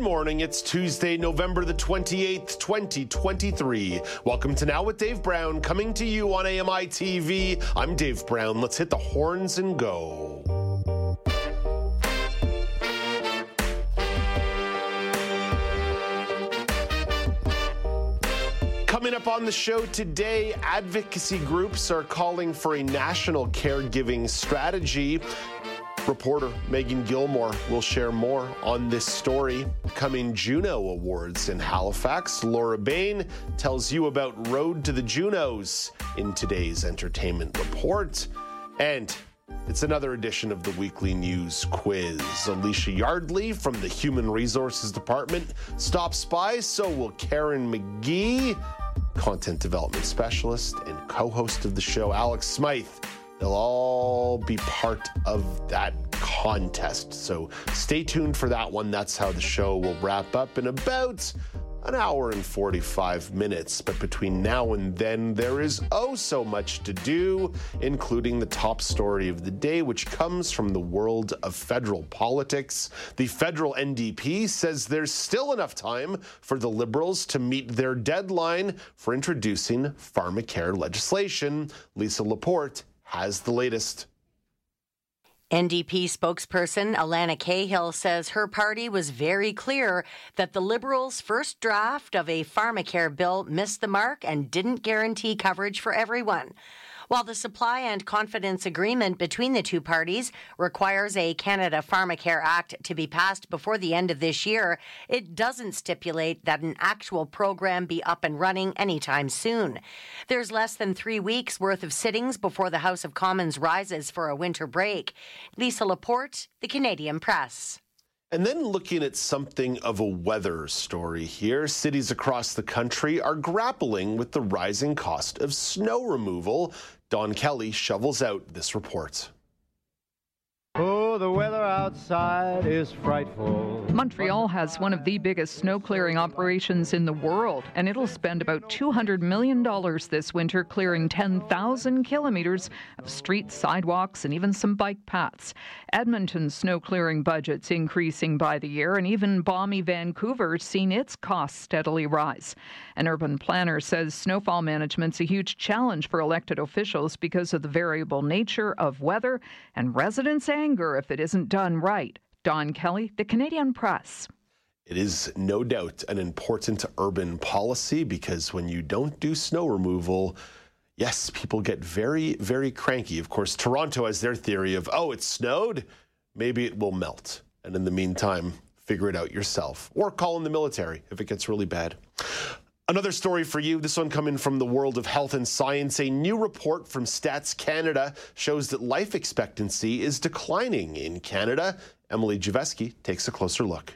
Good morning. It's Tuesday, November the 28th, 2023. Welcome to Now with Dave Brown, coming to you on AMI TV. I'm Dave Brown. Let's hit the horns and go. Coming up on the show today, advocacy groups are calling for a national caregiving strategy. Reporter Meagan Gillmore will share more on this story. Coming Juno Awards in Halifax, Laura Bain tells you about Road to the Junos in today's entertainment report. And it's another edition of the weekly news quiz. Elysia Yardley from the Human Resources Department stops by, so will Karen Magee, content development specialist and co host of the show, Alex Smyth. They'll all be part of that contest. So stay tuned for that one. That's how the show will wrap up in about an hour and 45 minutes. But between now and then, there is oh so much to do, including the top story of the day, which comes from the world of federal politics. The federal NDP says there's still enough time for the Liberals to meet their deadline for introducing pharmacare legislation. Lisa Laporte has the latest. NDP spokesperson Alana Cahill says her party was very clear that the Liberals' first draft of a pharmacare bill missed the mark and didn't guarantee coverage for everyone. While the supply and confidence agreement between the two parties requires a Canada Pharmacare Act to be passed before the end of this year, it doesn't stipulate that an actual program be up and running anytime soon. There's less than three weeks worth of sittings before the House of Commons rises for a winter break. Lisa Laporte, the Canadian Press. And then looking at something of a weather story here, cities across the country are grappling with the rising cost of snow removal. Don Kelly shovels out this report. Oh, the weather outside is frightful. Montreal has one of the biggest snow clearing operations in the world, and it'll spend about $200 million this winter clearing 10,000 kilometers of streets, sidewalks, and even some bike paths. Edmonton's snow clearing budget's increasing by the year, and even balmy Vancouver's seen its costs steadily rise. An urban planner says snowfall management's a huge challenge for elected officials because of the variable nature of weather and residents' anger if it isn't done right. Don Kelly, the Canadian Press. It is no doubt an important urban policy because when you don't do snow removal, yes, people get very, very cranky. Of course, Toronto has their theory of, oh, it snowed, maybe it will melt. And in the meantime, figure it out yourself or call in the military if it gets really bad. Another story for you, this one coming from the world of health and science. A new report from Stats Canada shows that life expectancy is declining in Canada. Emily Javeski takes a closer look.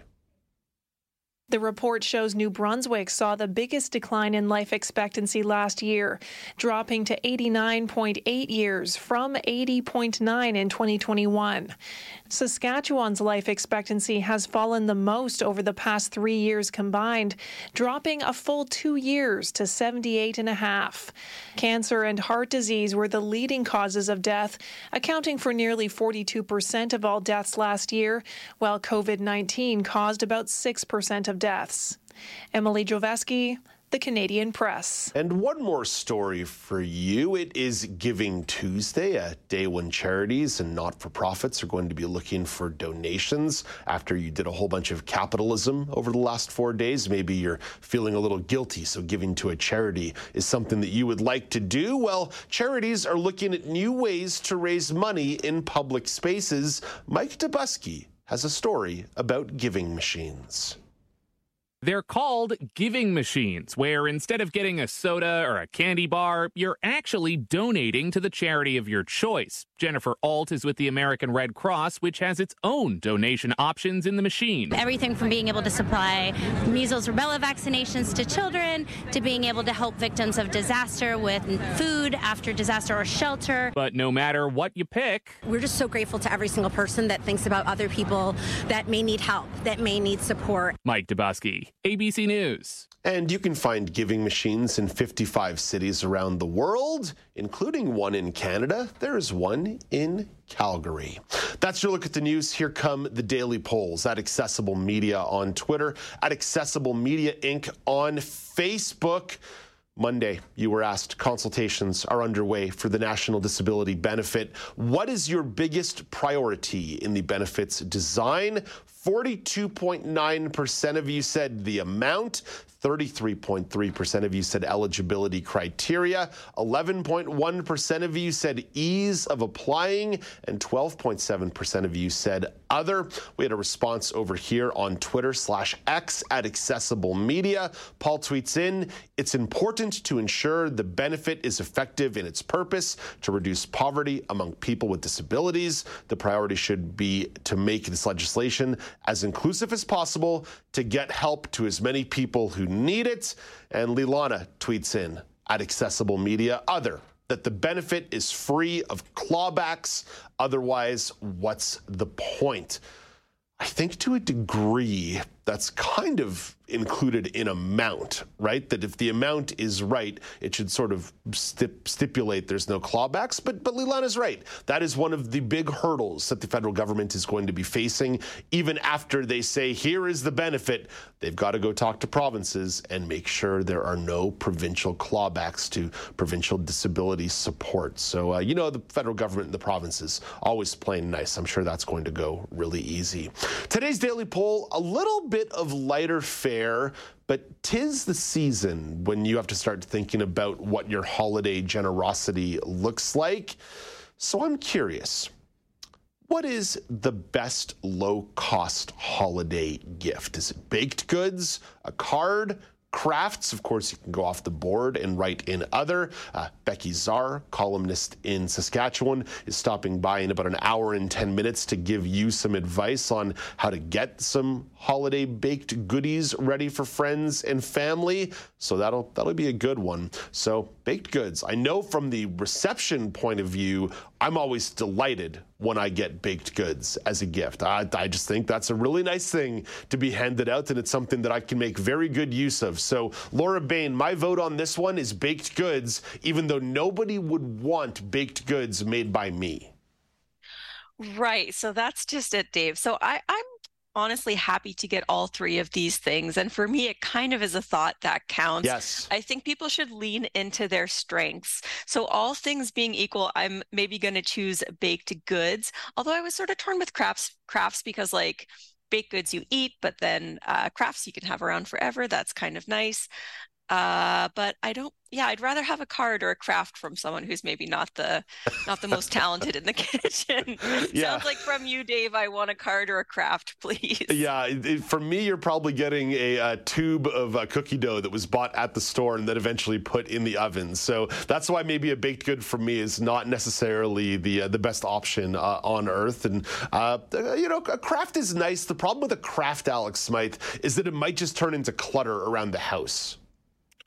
The report shows New Brunswick saw the biggest decline in life expectancy last year, dropping to 89.8 years from 80.9 in 2021. Saskatchewan's life expectancy has fallen the most over the past three years combined, dropping a full two years to 78 and a half. Cancer and heart disease were the leading causes of death, accounting for nearly 42% of all deaths last year, while COVID 19 caused about 6% of deaths. Emily Joveski, the Canadian Press. And one more story for you. It is Giving Tuesday, a day when charities and not for profits are going to be looking for donations after you did a whole bunch of capitalism over the last four days. Maybe you're feeling a little guilty, so giving to a charity is something that you would like to do. Well, charities are looking at new ways to raise money in public spaces. Mike Dobuski has a story about giving machines. They're called giving machines, where instead of getting a soda or a candy bar, you're actually donating to the charity of your choice. Jennifer Alt is with the American Red Cross, which has its own donation options in the machine. Everything from being able to supply measles, rubella vaccinations to children to being able to help victims of disaster with food after disaster or shelter. But no matter what you pick, we're just so grateful to every single person that thinks about other people that may need help, that may need support. Mike Dobuski, ABC News. And you can find giving machines in 55 cities around the world, including one in Canada. There is one in Calgary. That's your look at the news. Here come the daily polls at Accessible Media on Twitter, at Accessible Media Inc. on Facebook. Monday, you were asked consultations are underway for the National Disability Benefit. What is your biggest priority in the benefits design? 42.9% of you said the amount. 33.3% of you said eligibility criteria. 11.1% of you said ease of applying. And 12.7% of you said other. We had a response over here on Twitter slash X at Accessible Media. Paul tweets in It's important to ensure the benefit is effective in its purpose to reduce poverty among people with disabilities. The priority should be to make this legislation as inclusive as possible to get help to as many people who need it. And Lilana tweets in at Accessible Media Other that the benefit is free of clawbacks. Otherwise, what's the point? I think to a degree, that's kind of included in amount, right? That if the amount is right, it should sort of stip- stipulate there's no clawbacks. But but Lilana's right. That is one of the big hurdles that the federal government is going to be facing. Even after they say here is the benefit, they've got to go talk to provinces and make sure there are no provincial clawbacks to provincial disability support. So uh, you know the federal government and the provinces always playing nice. I'm sure that's going to go really easy. Today's daily poll a little bit of lighter fare, but tis the season when you have to start thinking about what your holiday generosity looks like. So I'm curious. What is the best low cost holiday gift? Is it baked goods, a card, crafts. Of course, you can go off the board and write in other. Uh, Becki Zerr, columnist in Saskatchewan, is stopping by in about an hour and 10 minutes to give you some advice on how to get some holiday baked goodies ready for friends and family. So that'll that'll be a good one. So baked goods. I know from the reception point of view, I'm always delighted when I get baked goods as a gift. I, I, just think that's a really nice thing to be handed out, and it's something that I can make very good use of. So, Laura Bain, my vote on this one is baked goods, even though nobody would want baked goods made by me. Right. So that's just it, Dave. So I, I'm honestly happy to get all three of these things. And for me, it kind of is a thought that counts. Yes. I think people should lean into their strengths. So, all things being equal, I'm maybe going to choose baked goods. Although I was sort of torn with crafts, crafts because like baked goods you eat, but then uh, crafts you can have around forever. That's kind of nice. Uh, but I don't yeah, I'd rather have a card or a craft from someone who's maybe not the not the most talented in the kitchen. yeah. Sounds like from you, Dave. I want a card or a craft, please. Yeah, it, for me, you're probably getting a, a tube of uh, cookie dough that was bought at the store and then eventually put in the oven. So that's why maybe a baked good for me is not necessarily the uh, the best option uh, on earth. And uh, you know, a craft is nice. The problem with a craft, Alex Smyth, is that it might just turn into clutter around the house.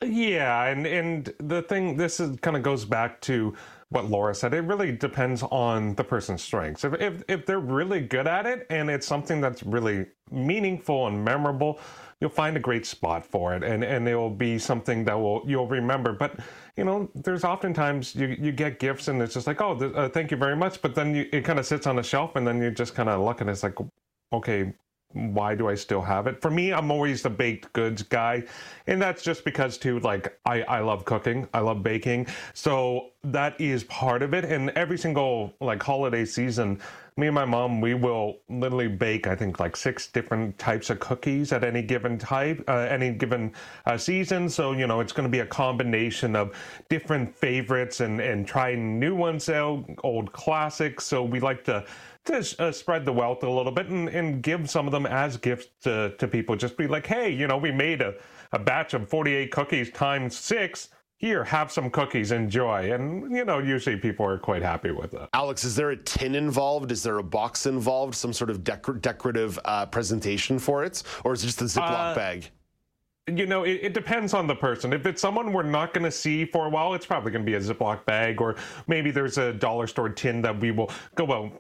Yeah, and and the thing this is kind of goes back to what Laura said. It really depends on the person's strengths. If if if they're really good at it and it's something that's really meaningful and memorable, you'll find a great spot for it, and and it will be something that will you'll remember. But you know, there's oftentimes you you get gifts and it's just like, oh, uh, thank you very much, but then you, it kind of sits on a shelf, and then you just kind of look and it's like, okay, why do I still have it? For me, I'm always the baked goods guy. And that's just because, too, like, I, I love cooking, I love baking. So that is part of it. And every single, like, holiday season, me and my mom, we will literally bake, I think, like six different types of cookies at any given type, uh, any given uh, season. So, you know, it's going to be a combination of different favorites and, and trying new ones out, old classics. So we like to to uh, spread the wealth a little bit and, and give some of them as gifts to, to people. Just be like, hey, you know, we made a, a batch of 48 cookies times six. here, have some cookies, enjoy. And, you know, usually people are quite happy with it. Alex, is there a tin involved? Is there a box involved? Some sort of decor- decorative uh, presentation for it? Or is it just a Ziploc uh, bag? You know, it, it, depends on the person. If it's someone we're not going to see for a while, it's probably going to be a Ziploc bag, or maybe there's a dollar store tin that we will go, well,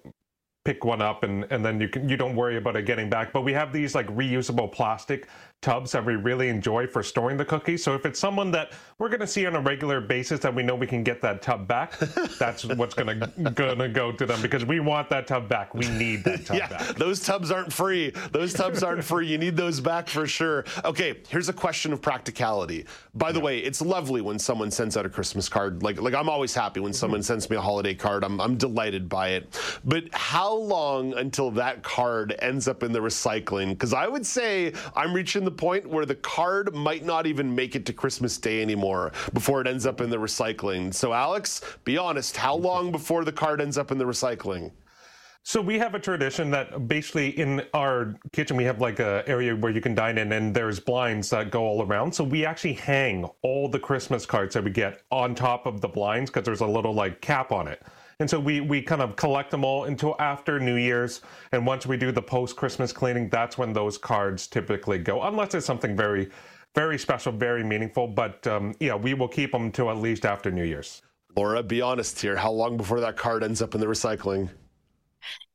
pick one up and, and then you can you don't worry about it getting back. But we have these like reusable plastic tubs that we really enjoy for storing the cookies. So if it's someone that we're going to see on a regular basis that we know we can get that tub back, that's what's going to gonna go to them because we want that tub back. We need that tub yeah, back. Those tubs aren't free. Those tubs aren't free. You need those back for sure. Okay, here's a question of practicality. By the yeah. way, it's lovely when someone sends out a Christmas card. Like like I'm always happy when someone mm-hmm. sends me a holiday card. I'm I'm delighted by it. But how long until that card ends up in the recycling? Because I would say I'm reaching the point where the card might not even make it to Christmas Day anymore before it ends up in the recycling. So, Alex, be honest, how long before the card ends up in the recycling? So we have a tradition that basically in our kitchen we have like a area where you can dine in and there's blinds that go all around. So we actually hang all the Christmas cards that we get on top of the blinds because there's a little like cap on it. And so we, we kind of collect them all until after New Year's. And once we do the post Christmas cleaning, that's when those cards typically go, unless it's something very, very special, very meaningful. But um, yeah, we will keep them until at least after New Year's. Laura, be honest here. How long before that card ends up in the recycling?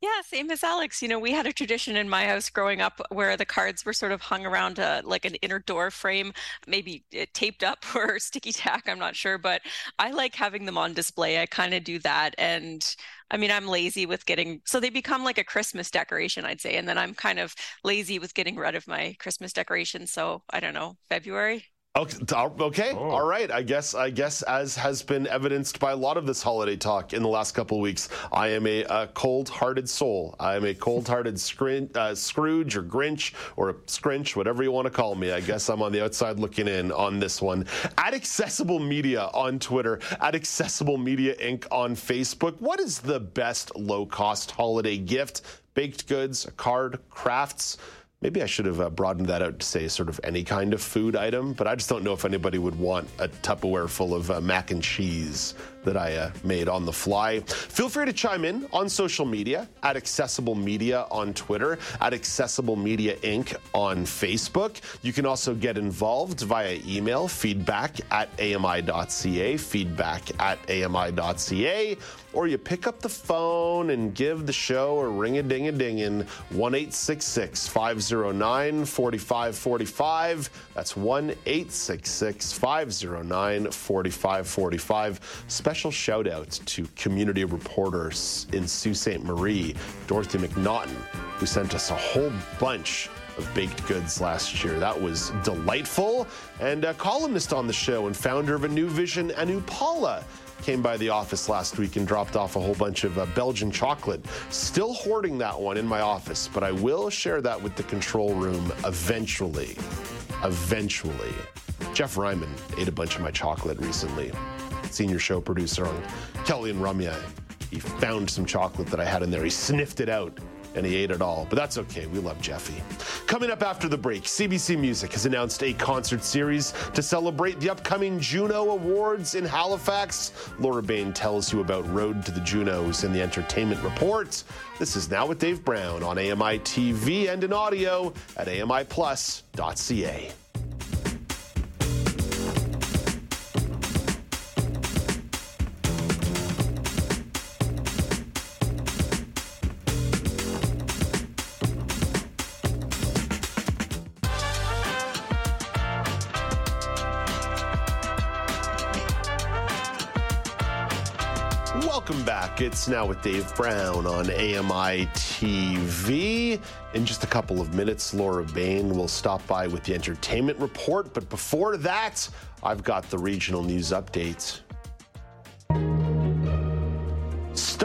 Yeah, same as Alex. You know, we had a tradition in my house growing up where the cards were sort of hung around a, like an inner door frame, maybe eh, taped up or sticky tack, I'm not sure, but I like having them on display. I kind of do that. And I mean, I'm lazy with getting, so they become like a Christmas decoration, I'd say. And then I'm kind of lazy with getting rid of my Christmas decorations. So I don't know, February. Okay, okay. Oh. all right. I guess, I guess, as has been evidenced by a lot of this holiday talk in the last couple of weeks, I am a, a cold-hearted soul. I am a cold-hearted scrin- uh, Scrooge or Grinch or a Scrinch, whatever you want to call me. I guess I'm on the outside looking in on this one. At Accessible Media on Twitter, at Accessible Media Inc. on Facebook. What is the best low-cost holiday gift? Baked goods, a card, crafts. Maybe I should have uh, broadened that out to say sort of any kind of food item, but I just don't know if anybody would want a Tupperware full of uh, mac and cheese that I uh, made on the fly. Feel free to chime in on social media at Accessible Media on Twitter, at Accessible Media Inc. on Facebook. You can also get involved via email, feedback at ami.ca, feedback at ami.ca, or you pick up the phone and give the show a ring a ding a ding in 1 509 4545. That's 1 509 4545 special shout out to community reporters in Sault Ste. Marie, Dorothy McNaughton, who sent us a whole bunch of baked goods last year. That was delightful. And a columnist on the show and founder of A New Vision, Anu Paula, came by the office last week and dropped off a whole bunch of uh, Belgian chocolate. Still hoarding that one in my office, but I will share that with the control room eventually. Eventually. Jeff Ryman ate a bunch of my chocolate recently senior show producer on Kelly and Ramya. He found some chocolate that I had in there. He sniffed it out and he ate it all. But that's okay. We love Jeffy. Coming up after the break, CBC Music has announced a concert series to celebrate the upcoming Juno Awards in Halifax. Laura Bain tells you about Road to the Junos in the Entertainment Report. This is Now with Dave Brown on AMI TV and in audio at AMIplus.ca. It's Now with Dave Brown on AMI TV. In just a couple of minutes, Laura Bain will stop by with the entertainment report. But before that, I've got the regional news updates.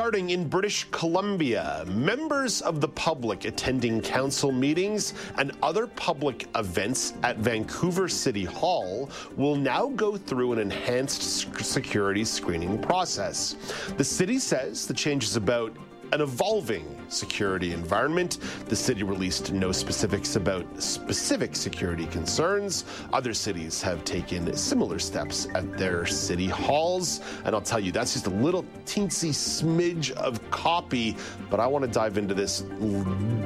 Starting in British Columbia, members of the public attending council meetings and other public events at Vancouver City Hall will now go through an enhanced security screening process. The city says the change is about an evolving security environment. The city released no specifics about specific security concerns. Other cities have taken similar steps at their city halls. And I'll tell you, that's just a little teensy smidge of copy. But I want to dive into this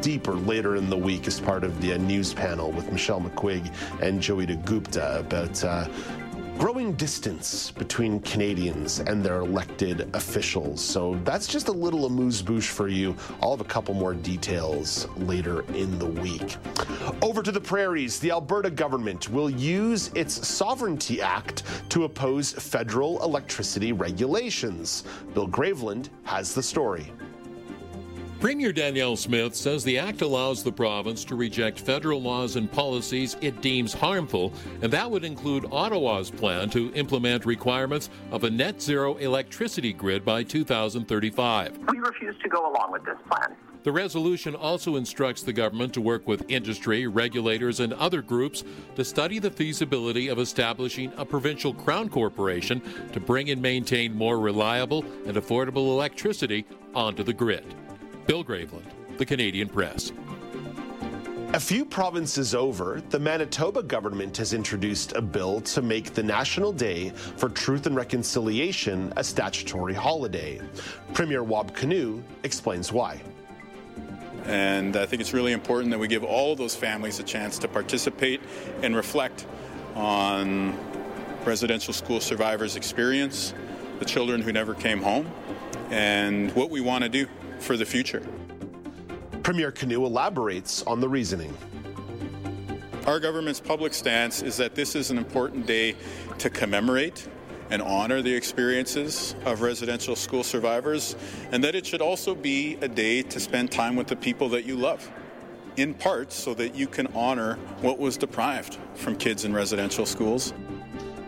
deeper later in the week as part of the news panel with Michelle McQuigge and Joey DeGupta about. Uh, growing distance between Canadians and their elected officials. So that's just a little amuse bouche for you. I'll have a couple more details later in the week. Over to the prairies, the Alberta government will use its Sovereignty Act to oppose federal electricity regulations. Bill Graveland has the story. Premier Danielle Smith says the act allows the province to reject federal laws and policies it deems harmful, and that would include Ottawa's plan to implement requirements of a net zero electricity grid by 2035. We refuse to go along with this plan. The resolution also instructs the government to work with industry, regulators, and other groups to study the feasibility of establishing a provincial crown corporation to bring and maintain more reliable and affordable electricity onto the grid. Bill Graveland, The Canadian Press. A few provinces over, the Manitoba government has introduced a bill to make the National Day for Truth and Reconciliation a statutory holiday. Premier Wab Kinew explains why. And I think it's really important that we give all of those families a chance to participate and reflect on residential school survivors' experience, the children who never came home, and what we want to do for the future. Premier Kinew elaborates on the reasoning. Our government's public stance is that this is an important day to commemorate and honor the experiences of residential school survivors, and that it should also be a day to spend time with the people that you love, in part so that you can honor what was deprived from kids in residential schools.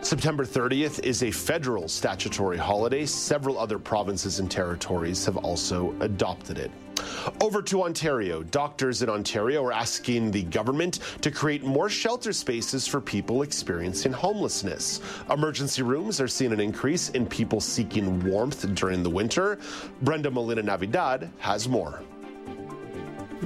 September 30th is a federal statutory holiday. Several other provinces and territories have also adopted it. Over to Ontario. Doctors in Ontario are asking the government to create more shelter spaces for people experiencing homelessness. Emergency rooms are seeing an increase in people seeking warmth during the winter. Brenda Molina Navidad has more.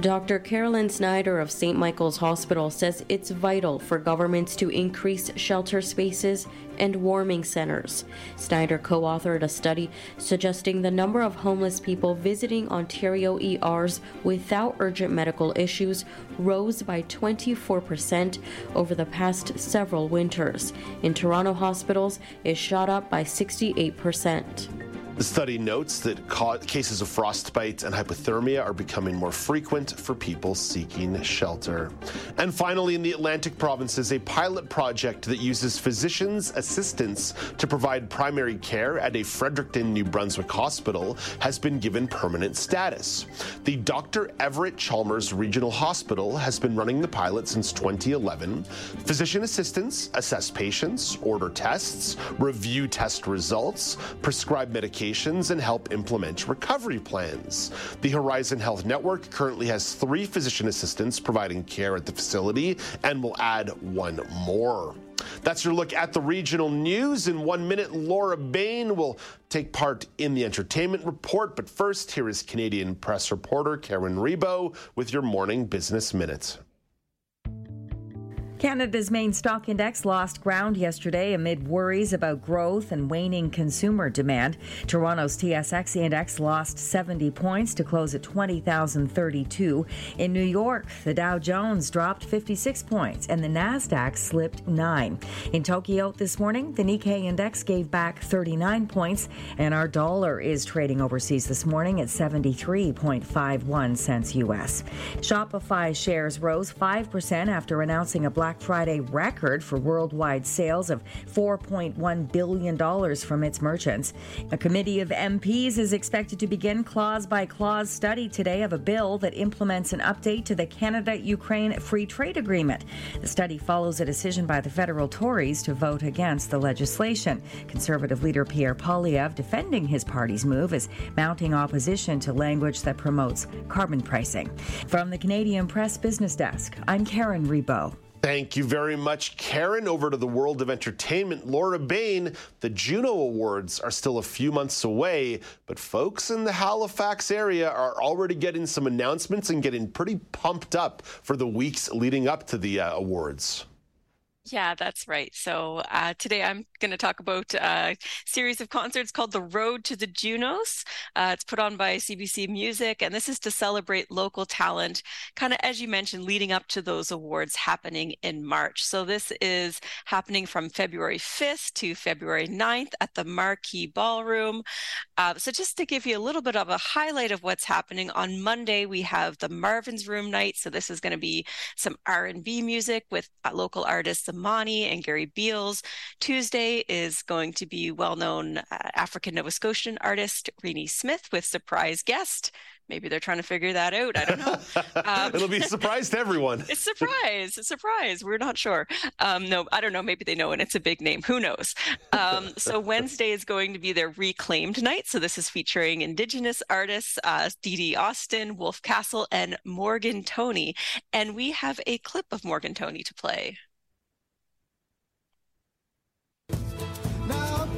Dr. Carolyn Snider of St. Michael's Hospital says it's vital for governments to increase shelter spaces and warming centers. Snider co authored a study suggesting the number of homeless people visiting Ontario ERs without urgent medical issues rose by 24% over the past several winters. In Toronto hospitals, it shot up by 68%. The study notes that ca- cases of frostbite and hypothermia are becoming more frequent for people seeking shelter. And finally, in the Atlantic provinces, a pilot project that uses physicians' assistants to provide primary care at a Fredericton, New Brunswick hospital has been given permanent status. The Dr. Everett Chalmers Regional Hospital has been running the pilot since 2011. Physician assistants assess patients, order tests, review test results, prescribe medication and help implement recovery plans. The Horizon Health Network currently has three physician assistants providing care at the facility and will add one more. That's your look at the regional news. In one minute, Laura Bain will take part in the entertainment report. But first, here is Canadian press reporter Karen Rebo with your morning business minute. Canada's main stock index lost ground yesterday amid worries about growth and waning consumer demand. Toronto's TSX index lost 70 points to close at 20,032. In New York, the Dow Jones dropped 56 points and the Nasdaq slipped 9. In Tokyo this morning, the Nikkei index gave back 39 points and our dollar is trading overseas this morning at 73.51 cents US. Shopify shares rose 5% after announcing a Black Friday record for worldwide sales of $4.1 billion from its merchants. A committee of MPs is expected to begin clause by clause study today of a bill that implements an update to the Canada Ukraine Free Trade Agreement. The study follows a decision by the federal Tories to vote against the legislation. Conservative leader Pierre Poilievre defending his party's move as mounting opposition to language that promotes carbon pricing. From the Canadian Press Business Desk, I'm Karen Rebo. Thank you very much, Karen. Over to the world of entertainment. Laura Bain, the Juno Awards are still a few months away, but folks in the Halifax area are already getting some announcements and getting pretty pumped up for the weeks leading up to the uh, awards. Yeah, that's right. So uh, today I'm going to talk about a series of concerts called The Road to the Junos. Uh, it's put on by CBC Music, and this is to celebrate local talent, kind of as you mentioned, leading up to those awards happening in March. So this is happening from February 5th to February 9th at the Marquee Ballroom. Uh, so just to give you a little bit of a highlight of what's happening on Monday, we have the Marvin's Room night. So this is going to be some R&B music with uh, local artists Amani and Gary Beals. Tuesday is going to be well known uh, African Nova Scotian artist Reeny Smith with surprise guest. Maybe they're trying to figure that out. I don't know. Um, It'll be a surprise to everyone. it's surprise, a surprise. We're not sure. Um, no, I don't know. Maybe they know, and it's a big name. Who knows? Um, so Wednesday is going to be their reclaimed night. So this is featuring Indigenous artists, uh, Dee Dee Austin, Wolf Castle, and Morgan Toney. And we have a clip of Morgan Toney to play.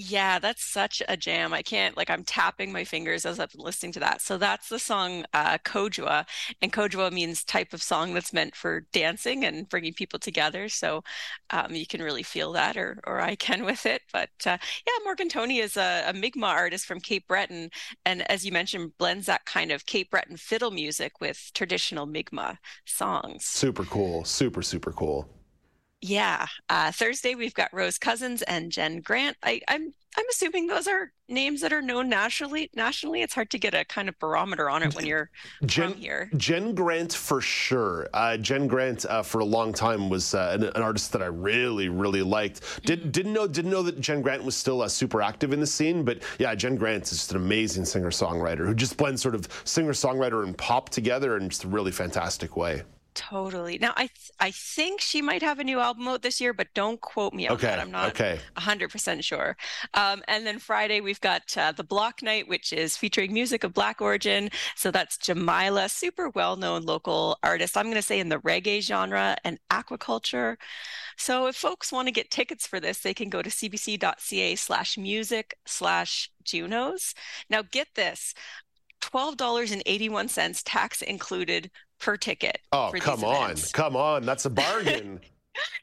Yeah, that's such a jam. I can't like I'm tapping my fingers as I'm listening to that. So that's the song uh Kojua. And Kojua means type of song that's meant for dancing and bringing people together. So um, you can really feel that or or I can with it. But uh, yeah, Morgan Toney is a, a Mi'kmaq artist from Cape Breton and as you mentioned blends that kind of Cape Breton fiddle music with traditional Mi'kmaq songs. Super cool. Super super cool. Yeah. Uh, Thursday we've got Rose Cousins and Jen Grant. I, I'm I'm assuming those are names that are known nationally. Nationally, it's hard to get a kind of barometer on it when you're Jen, from here. Jen Grant for sure. Uh, Jen Grant uh, for a long time was uh, an, an, artist that I really really liked. Did mm-hmm. didn't know didn't know that Jen Grant was still uh, super active in the scene, but yeah, Jen Grant is just an amazing singer songwriter who just blends sort of singer songwriter and pop together in just a really fantastic way. Totally. Now, I th- I think she might have a new album out this year, but don't quote me on okay. that. I'm not okay. 100% sure. Um, and then Friday, we've got uh, the Block Night, which is featuring music of Black origin. So that's Jah'Mila, super well known local artist. I'm going to say in the reggae genre and aquaculture. So if folks want to get tickets for this, they can go to cbc.ca slash music slash Junos. Now, get this. $12.81 tax included per ticket. Oh, come on. Come on. That's a bargain.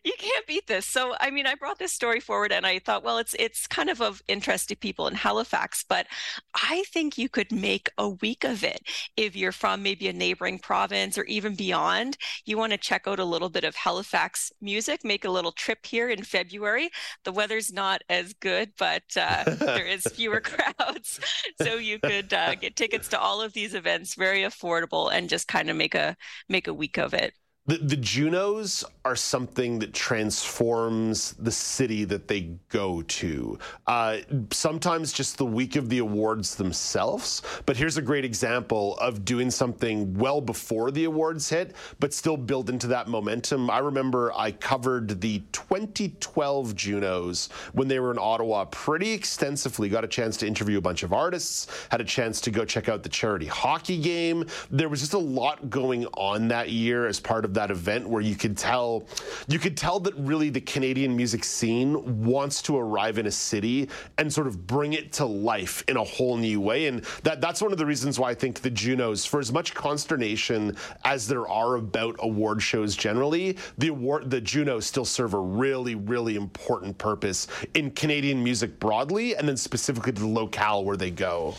you can't beat this. So, I mean, I brought this story forward and I thought, well, it's it's kind of of interest to people in Halifax, but I think you could make a week of it if you're from maybe a neighboring province or even beyond. You want to check out a little bit of Halifax music, make a little trip here in February. The weather's not as good, but uh, there is fewer crowds, so you could uh, get tickets to all of these events very affordable and just kind of make a make a week of it. The, the Junos are something that transforms the city that they go to. Uh, sometimes just the week of the awards themselves. But here's a great example of doing something well before the awards hit, but still build into that momentum. I remember I covered the 2012 Junos when they were in Ottawa pretty extensively. Got a chance to interview a bunch of artists, had a chance to go check out the charity hockey game. There was just a lot going on that year as part of that event where you could tell you could tell that really the Canadian music scene wants to arrive in a city and sort of bring it to life in a whole new way. And that that's one of the reasons why I think the Junos, for as much consternation as there are about award shows generally, the award the Junos still serve a really, really important purpose in Canadian music broadly and then specifically to the locale where they go.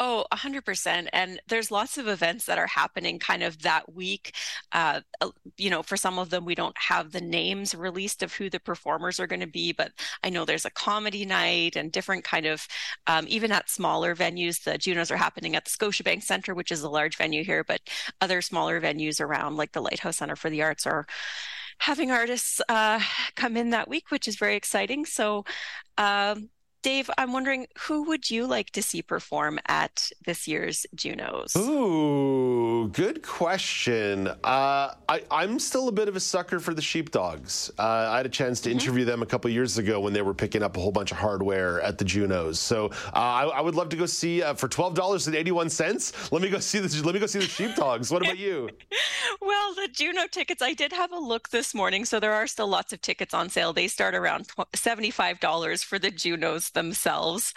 Oh, 100%. And there's lots of events that are happening kind of that week. Uh, you know, for some of them, we don't have the names released of who the performers are going to be, but I know there's a comedy night and different kind of, um, even at smaller venues, the Junos are happening at the Scotiabank Center, which is a large venue here, but other smaller venues around, like the Lighthouse Center for the Arts, are having artists uh, come in that week, which is very exciting. So, um, Dave, I'm wondering who would you like to see perform at this year's Junos? Ooh, good question. Uh, I, am still a bit of a sucker for the sheepdogs. Uh, I had a chance to mm-hmm. interview them a couple years ago when they were picking up a whole bunch of hardware at the Junos. So uh, I, I, would love to go see uh, for twelve dollars and eighty one cents. Let me go see the let me go see the sheepdogs. What about you? well, the Juno tickets. I did have a look this morning, so there are still lots of tickets on sale. They start around seventy five dollars for the Junos themselves.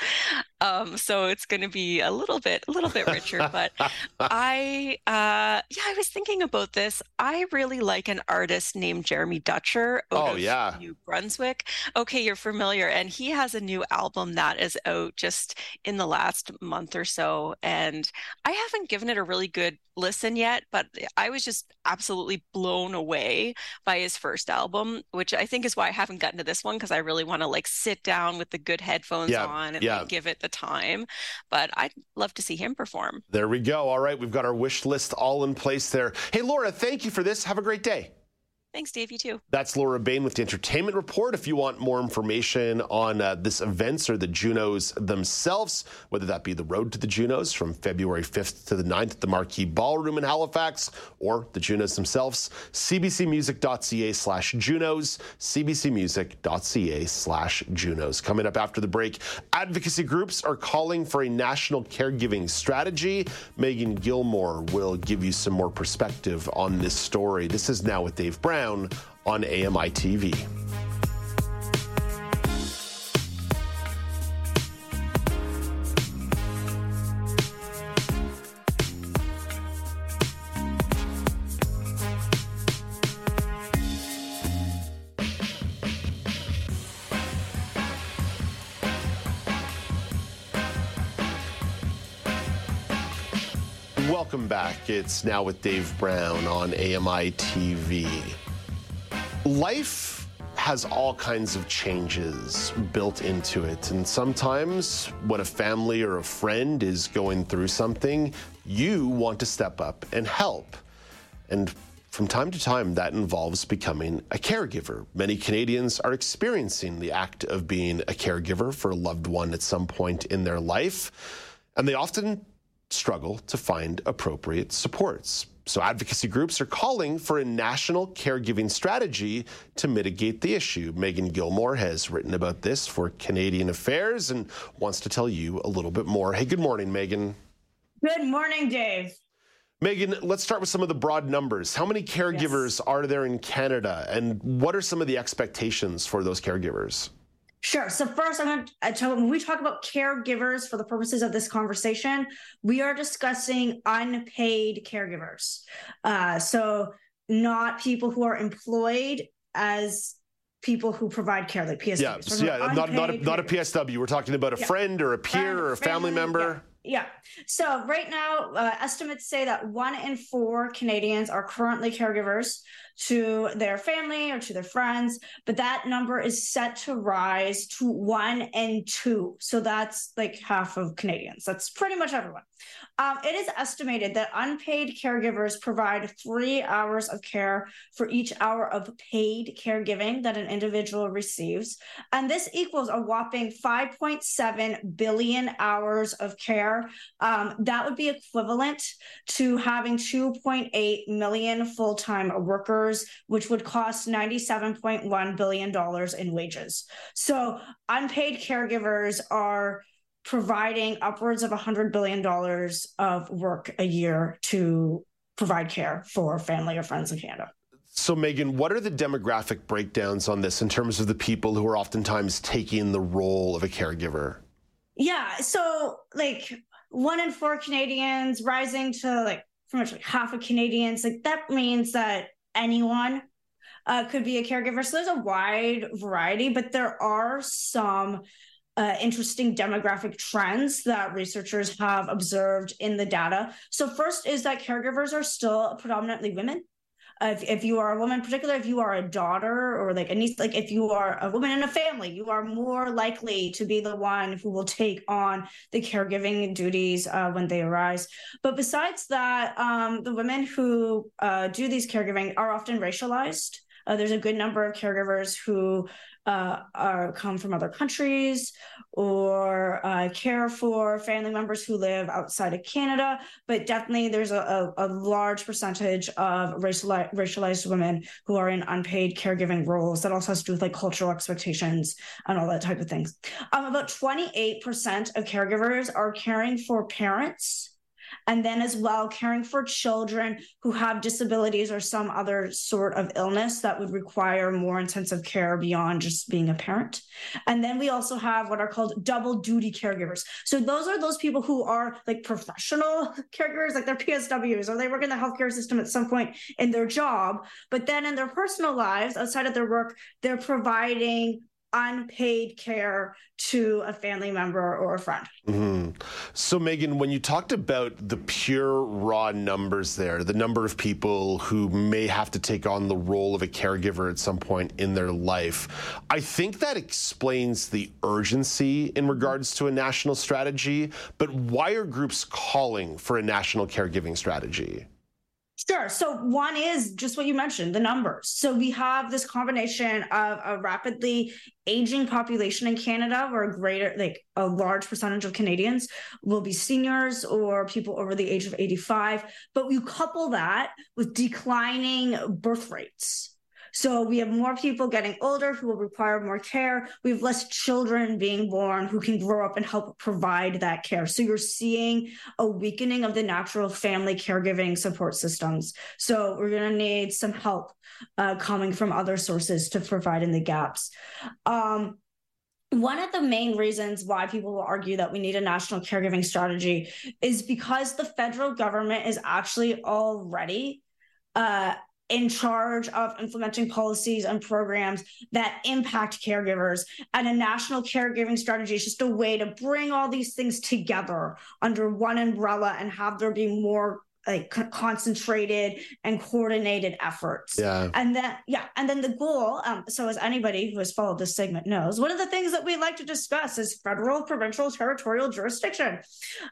Um, so it's going to be a little bit, a little bit richer. but I, uh, yeah, I was thinking about this. I really like an artist named Jeremy Dutcher. oh yeah, New Brunswick. Okay, you're familiar, and he has a new album that is out just in the last month or so, and I haven't given it a really good listen yet, but I was just absolutely blown away by his first album, which I think is why I haven't gotten to this one because I really want to like sit down with the good headphones yeah, on and yeah. like, give it the time. But I'd love to see him perform. There we go. All right, we've got our wish list all in place there. Hey, Laura, thank you for this. Have a great day. Thanks, Dave. You too. That's Laura Bain with the Entertainment Report. If you want more information on uh, this events or the Junos themselves, whether that be the Road to the Junos from February 5th to the 9th at the Marquee Ballroom in Halifax, or the Junos themselves, cbcmusic.ca slash Junos, cbcmusic.ca slash Junos. Coming up after the break, advocacy groups are calling for a national caregiving strategy. Meagan Gillmore will give you some more perspective on this story. This is now with Dave Brown Brown on AMI TV. Welcome back. It's now with Dave Brown on AMI TV life has all kinds of changes built into it. And sometimes when a family or a friend is going through something, you want to step up and help. And from time to time, that involves becoming a caregiver. Many Canadians are experiencing the act of being a caregiver for a loved one at some point in their life, and they often struggle to find appropriate supports. So, advocacy groups are calling for a national caregiving strategy to mitigate the issue. Meagan Gillmore has written about this for Canadian Affairs and wants to tell you a little bit more. Hey, good morning, Meagan. Good morning, Dave. Meagan, let's start with some of the broad numbers. How many caregivers yes. are there in Canada, and what are some of the expectations for those caregivers? Sure. So first, I'm going to tell when we talk about caregivers for the purposes of this conversation, we are discussing unpaid caregivers. Uh, so not people who are employed as people who provide care, like PSW. Yeah, so yeah, not not a, not a PSW. We're talking about a yeah. friend or a peer or a family, family member. Yeah. yeah. So right now, uh, estimates say that one in four Canadians are currently caregivers to their family or to their friends, but that number is set to rise to one and two. So that's like half of Canadians. That's pretty much everyone. Um, it is estimated that unpaid caregivers provide three hours of care for each hour of paid caregiving that an individual receives. And this equals a whopping 5.7 billion hours of care. Um, that would be equivalent to having 2.8 million full time workers, which would cost $97.1 billion in wages. So unpaid caregivers are providing upwards of $100 billion of work a year to provide care for family or friends in Canada. So, Meagan, what are the demographic breakdowns on this in terms of the people who are oftentimes taking the role of a caregiver? Yeah. So, like, one in four Canadians rising to like pretty much like half of Canadians, like, that means that anyone uh, could be a caregiver. So, there's a wide variety, but there are some uh, interesting demographic trends that researchers have observed in the data. So, first is that caregivers are still predominantly women. If, if you are a woman, particularly if you are a daughter or like a niece, like if you are a woman in a family, you are more likely to be the one who will take on the caregiving duties uh, when they arise. But besides that, um, the women who uh, do these caregiving are often racialized. Uh, there's a good number of caregivers who uh, are come from other countries or uh, care for family members who live outside of Canada. But definitely, there's a, a, a large percentage of racialized, racialized women who are in unpaid caregiving roles. That also has to do with like cultural expectations and all that type of things. Um, about 28% of caregivers are caring for parents and then as well caring for children who have disabilities or some other sort of illness that would require more intensive care beyond just being a parent. And then we also have what are called double duty caregivers. So those are those people who are like professional caregivers, like they're PSWs or they work in the healthcare system at some point in their job, but then in their personal lives outside of their work, they're providing unpaid care to a family member or a friend. Mm-hmm. So, Meagan, when you talked about the pure raw numbers there, the number of people who may have to take on the role of a caregiver at some point in their life, I think that explains the urgency in regards to a national strategy. But why are groups calling for a national caregiving strategy? Sure. So one is just what you mentioned, the numbers. So we have this combination of a rapidly aging population in Canada, where a greater, like a large percentage of Canadians will be seniors or people over the age of 85. But we couple that with declining birth rates. So we have more people getting older who will require more care. We have less children being born who can grow up and help provide that care. So you're seeing a weakening of the natural family caregiving support systems. So we're going to need some help uh, coming from other sources to provide in the gaps. Um, one of the main reasons why people will argue that we need a national caregiving strategy is because the federal government is actually already uh, in charge of implementing policies and programs that impact caregivers. And a national caregiving strategy is just a way to bring all these things together under one umbrella and have there be more like concentrated and coordinated efforts. Yeah. And then yeah, and then the goal. Um, so as anybody who has followed this segment knows, one of the things that we like to discuss is federal, provincial, territorial jurisdiction.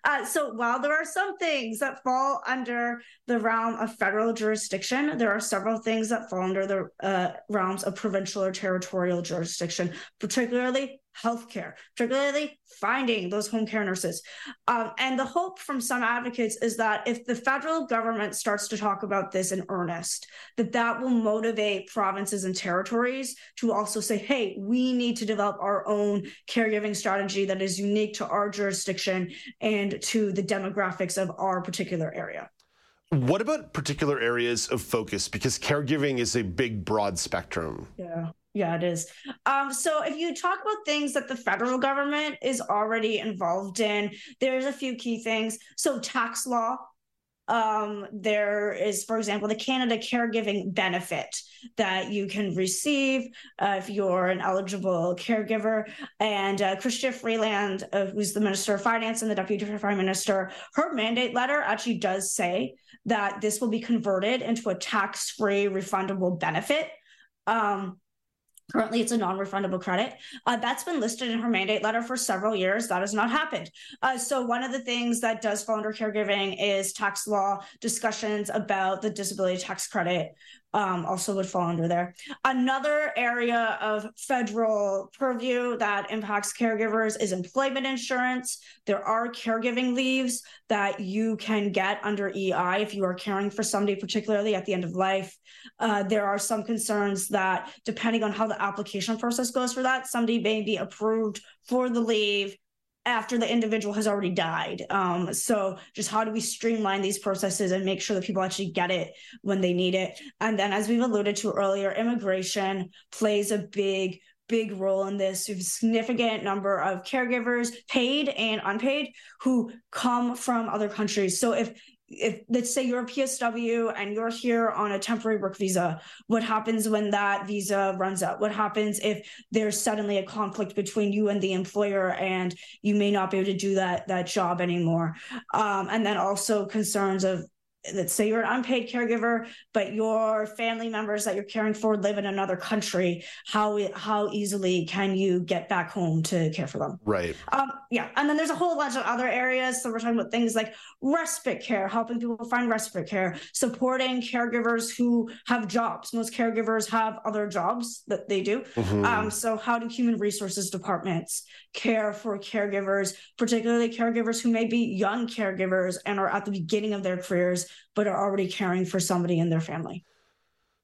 Uh, so while there are some things that fall under the realm of federal jurisdiction, there are several things that fall under the uh, realms of provincial or territorial jurisdiction, particularly healthcare, particularly finding those home care nurses. Um, and the hope from some advocates is that if the federal government starts to talk about this in earnest, that that will motivate provinces and territories to also say, hey, we need to develop our own caregiving strategy that is unique to our jurisdiction and to the demographics of our particular area. What about particular areas of focus? Because caregiving is a big, broad spectrum. Yeah. Yeah, it is. Um, so if you talk about things that the federal government is already involved in, there's a few key things. So tax law. Um, there is, for example, the Canada Caregiving Benefit that you can receive uh, if you're an eligible caregiver. And uh, Chrystia Freeland, uh, who's the Minister of Finance and the Deputy Prime Minister, her mandate letter actually does say that this will be converted into a tax-free refundable benefit. Um, Currently, it's a non refundable credit. Uh, that's been listed in her mandate letter for several years. That has not happened. Uh, so, one of the things that does fall under caregiving is tax law discussions about the disability tax credit um, also would fall under there. Another area of federal purview that impacts caregivers is employment insurance. There are caregiving leaves that you can get under EI if you are caring for somebody, particularly at the end of life. Uh, there are some concerns that, depending on how the application process goes for that, somebody may be approved for the leave after the individual has already died. Um, so just how do we streamline these processes and make sure that people actually get it when they need it? And then, as we've alluded to earlier, immigration plays a big big role in this. We have a significant number of caregivers, paid and unpaid, who come from other countries. So if if let's say you're a PSW and you're here on a temporary work visa, what happens when that visa runs out? What happens if there's suddenly a conflict between you and the employer and you may not be able to do that that job anymore? Um, and then also concerns of let's say you're an unpaid caregiver, but your family members that you're caring for live in another country. How how easily can you get back home to care for them? Right. Um, yeah, and then there's a whole bunch of other areas. So we're talking about things like respite care, helping people find respite care, supporting caregivers who have jobs. Most caregivers have other jobs that they do. Mm-hmm. Um, so how do human resources departments care for caregivers, particularly caregivers who may be young caregivers and are at the beginning of their careers, but are already caring for somebody in their family?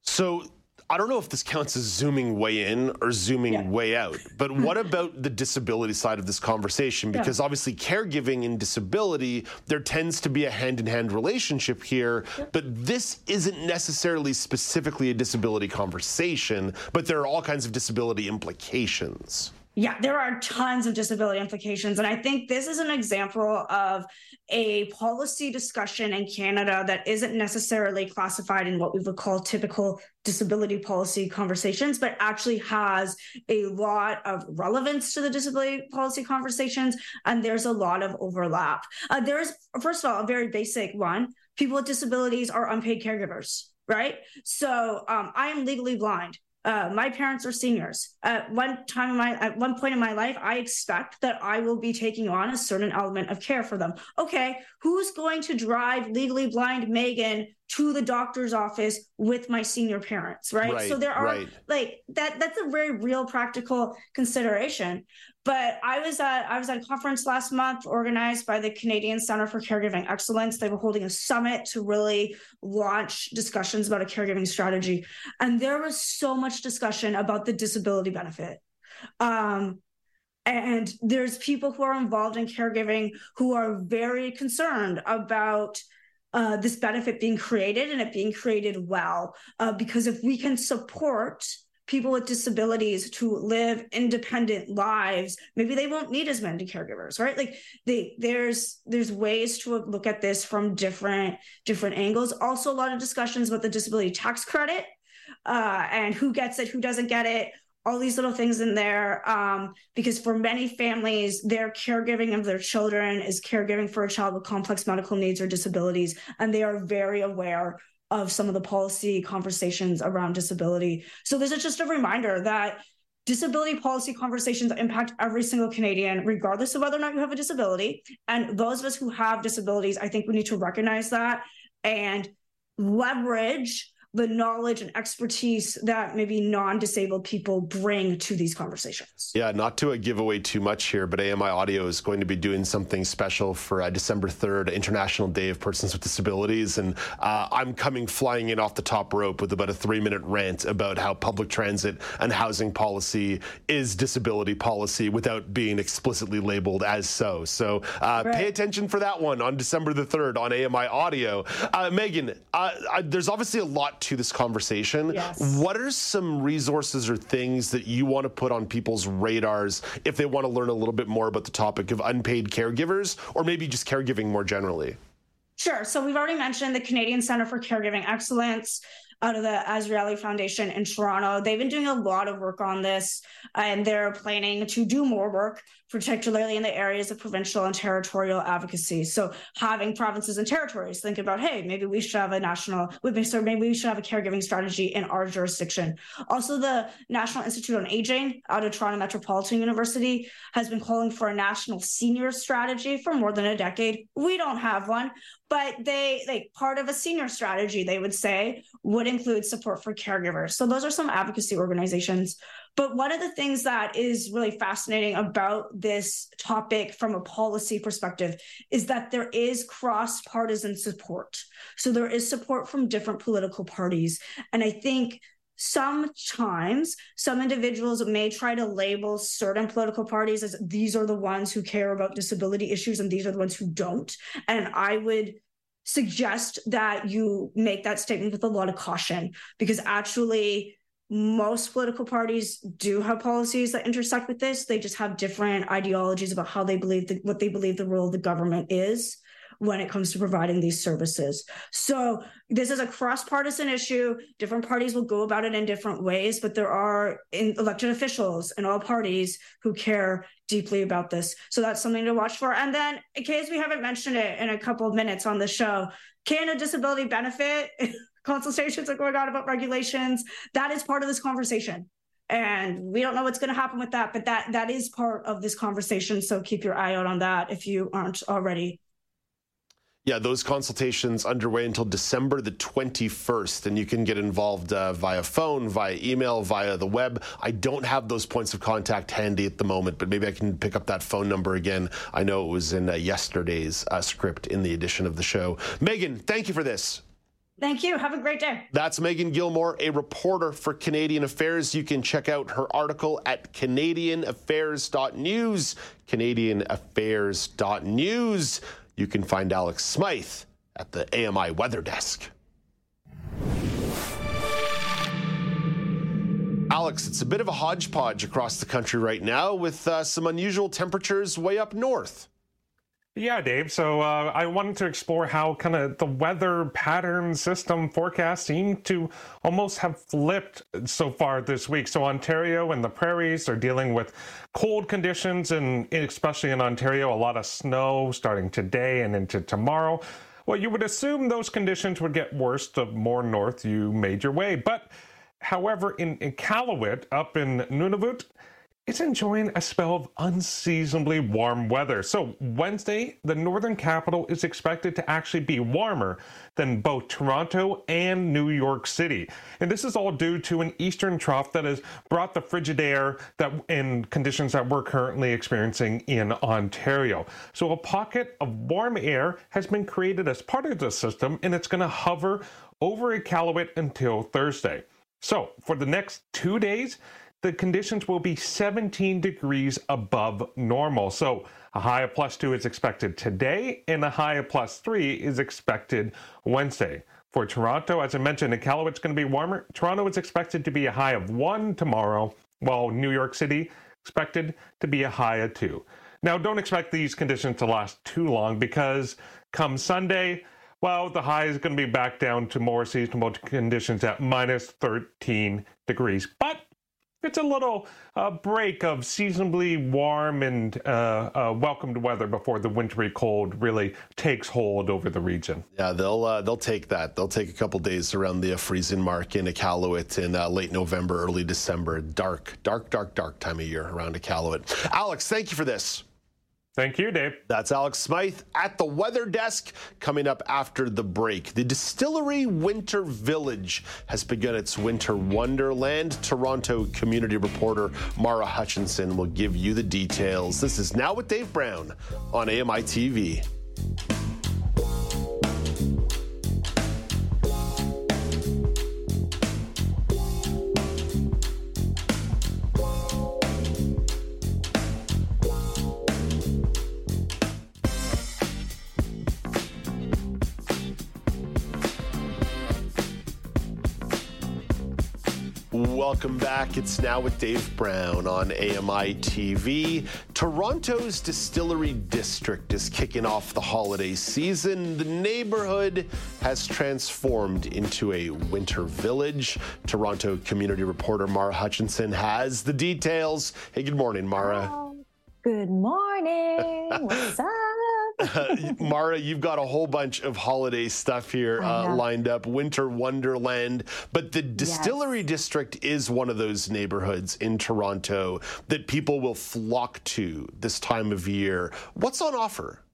So I don't know if this counts as zooming way in or zooming yeah. way out, but what about the disability side of this conversation? Because yeah. obviously, caregiving and disability, there tends to be a hand in hand relationship here, yeah. but this isn't necessarily specifically a disability conversation, but there are all kinds of disability implications. Yeah, there are tons of disability implications. And I think this is an example of a policy discussion in Canada that isn't necessarily classified in what we would call typical disability policy conversations, but actually has a lot of relevance to the disability policy conversations. And there's a lot of overlap. Uh, there's, first of all, a very basic one people with disabilities are unpaid caregivers right? So um, I am legally blind. Uh, my parents are seniors. At one time in my, at one point in my life, I expect that I will be taking on a certain element of care for them. Okay, who's going to drive legally blind Meagan to the doctor's office with my senior parents? Right. right so there are right. like that. That's a very real practical consideration. But I was at I was at a conference last month organized by the Canadian Center for Caregiving Excellence. They were holding a summit to really launch discussions about a caregiving strategy, and there was so much discussion about the disability benefit. Um, and there's people who are involved in caregiving who are very concerned about uh, this benefit being created and it being created well. Uh, because if we can support people with disabilities to live independent lives maybe they won't need as many caregivers right like they there's there's ways to look at this from different different angles also a lot of discussions about the disability tax credit uh, and who gets it who doesn't get it all these little things in there um, because for many families their caregiving of their children is caregiving for a child with complex medical needs or disabilities and they are very aware of some of the policy conversations around disability. So this is just a reminder that disability policy conversations impact every single Canadian, regardless of whether or not you have a disability. And those of us who have disabilities, I think we need to recognize that and leverage the knowledge and expertise that maybe non-disabled people bring to these conversations. Yeah, not to give away too much here, but AMI Audio is going to be doing something special for uh, December 3rd, International Day of Persons with Disabilities, and uh, I'm coming flying in off the top rope with about a three-minute rant about how public transit and housing policy is disability policy without being explicitly labeled as so. So uh, right. pay attention for that one on December the 3rd on AMI Audio. Uh, Meagan, uh, there's obviously a lot to this conversation. Yes. What are some resources or things that you want to put on people's radars if they want to learn a little bit more about the topic of unpaid caregivers or maybe just caregiving more generally? Sure. So we've already mentioned the Canadian Center for Caregiving Excellence out of the Azrieli Foundation in Toronto. They've been doing a lot of work on this, and they're planning to do more work, particularly in the areas of provincial and territorial advocacy. So, having provinces and territories think about, hey, maybe we should have a national, so maybe we should have a caregiving strategy in our jurisdiction. Also, the National Institute on Aging out of Toronto Metropolitan University has been calling for a national senior strategy for more than a decade. We don't have one, but they like part of a senior strategy they would say would include support for caregivers so those are some advocacy organizations but one of the things that is really fascinating about this topic from a policy perspective is that there is cross partisan support. So there is support from different political parties. And i think sometimes some individuals may try to label certain political parties as these are the ones who care about disability issues and these are the ones who don't. And i would suggest that you make that statement with a lot of caution because actually most political parties do have policies that intersect with this they just have different ideologies about how they believe the, what they believe the role of the government is when it comes to providing these services. So this is a cross-partisan issue. Different parties will go about it in different ways, but there are elected officials in all parties who care deeply about this. So that's something to watch for. And then, in case we haven't mentioned it in a couple of minutes on the show, Canada Disability Benefit consultations are going on about regulations. That is part of this conversation and we don't know what's going to happen with that but that that is part of this conversation so keep your eye out on that if you aren't already yeah, those consultations underway until December the 21st, and you can get involved uh, via phone, via email, via the web. I don't have those points of contact handy at the moment, but maybe I can pick up that phone number again. I know it was in uh, yesterday's uh, script in the edition of the show. Meagan, thank you for this. Thank you. Have a great day. That's Meagan Gillmore, a reporter for Canadian Affairs. You can check out her article at CanadianAffairs.news. CanadianAffairs.news. You can find Alex Smyth at the AMI Weather Desk. Alex, it's a bit of a hodgepodge across the country right now with uh, some unusual temperatures way up north. Yeah, Dave. So uh, I wanted to explore how kind of the weather pattern system forecast seem to almost have flipped so far this week. So Ontario and the prairies are dealing with cold conditions, and especially in Ontario, a lot of snow starting today and into tomorrow. Well, you would assume those conditions would get worse the more north you made your way. But however, in, in Iqaluit, up in Nunavut, is enjoying a spell of unseasonably warm weather. So, Wednesday, the northern capital is expected to actually be warmer than both Toronto and New York City. And this is all due to an eastern trough that has brought the frigid air that in conditions that we're currently experiencing in Ontario. So, a pocket of warm air has been created as part of the system and it's going to hover over Iqaluit until Thursday. So, for the next 2 days, the conditions will be 17 degrees above normal. So a high of plus two is expected today, and a high of plus three is expected Wednesday. For Toronto, as I mentioned, Iqaluit's going to be warmer. Toronto is expected to be a high of one tomorrow, while New York City expected to be a high of two. Now, don't expect these conditions to last too long because come Sunday, well, the high is going to be back down to more seasonable conditions at minus 13 degrees. But it's a little uh, break of seasonably warm and uh, uh, welcomed weather before the wintry cold really takes hold over the region. Yeah, they'll uh, they'll take that. They'll take a couple days around the freezing mark in Iqaluit in uh, late November, early December. Dark, dark, dark, dark time of year around Iqaluit. Alex, thank you for this. Thank you, Dave. That's Alex Smyth at the weather desk coming up after the break. The Distillery Winter Village has begun its winter wonderland. Toronto community reporter Mara Hutchinson will give you the details. This is Now with Dave Brown on AMI TV. Welcome back. It's now with Dave Brown on AMI TV. Toronto's Distillery District is kicking off the holiday season. The neighborhood has transformed into a winter village. Toronto community reporter Mara Hutchinson has the details. Hey, good morning, Mara. Good morning. What's up? Mara, you've got a whole bunch of holiday stuff here uh, lined up. Winter Wonderland, but the Distillery yes. District is one of those neighborhoods in Toronto that people will flock to this time of year. What's on offer?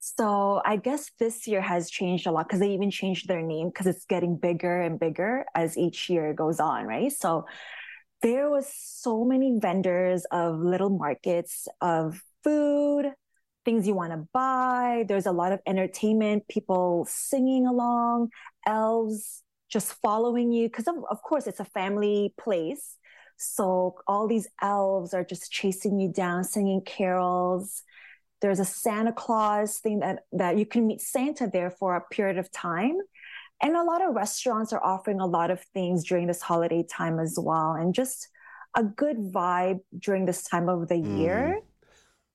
So I guess this year has changed a lot because they even changed their name because it's getting bigger and bigger as each year goes on, right? So there was so many vendors of little markets of food, things you want to buy. There's a lot of entertainment, people singing along, elves just following you. Because, of, of course, it's a family place. So all these elves are just chasing you down, singing carols. There's a Santa Claus thing that, that you can meet Santa there for a period of time. And a lot of restaurants are offering a lot of things during this holiday time as well. And just a good vibe during this time of the mm. year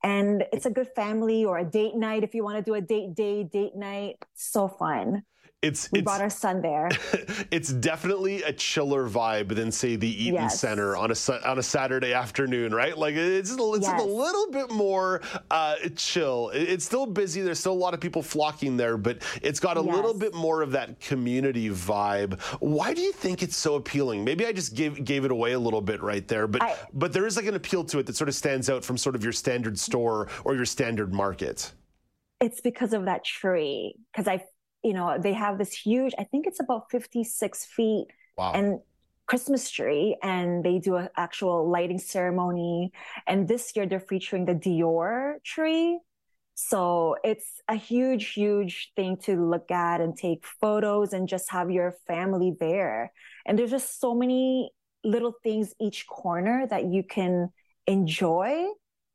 And it's a good family or a date night if you want to do a date day, date night. So fun it's we it's, brought our son there. it's definitely a chiller vibe than say the Eaton Yes. Center on a on a Saturday afternoon, right? Like it's it's Yes. a little bit more uh, chill. It's still busy. There's still a lot of people flocking there, but it's got a little bit more of that community vibe. Why do you think it's so appealing? Maybe I just gave gave it away a little bit right there, but but there is like an appeal to it that sort of stands out from sort of your standard store or your standard market. it's because of that tree. Because I, you know, they have this huge, I think it's about 56 feet Wow. and Christmas tree, and they do an actual lighting ceremony. And this year they're featuring the Dior tree. So it's a huge, huge thing to look at and take photos and just have your family there. And there's just so many little things each corner that you can enjoy.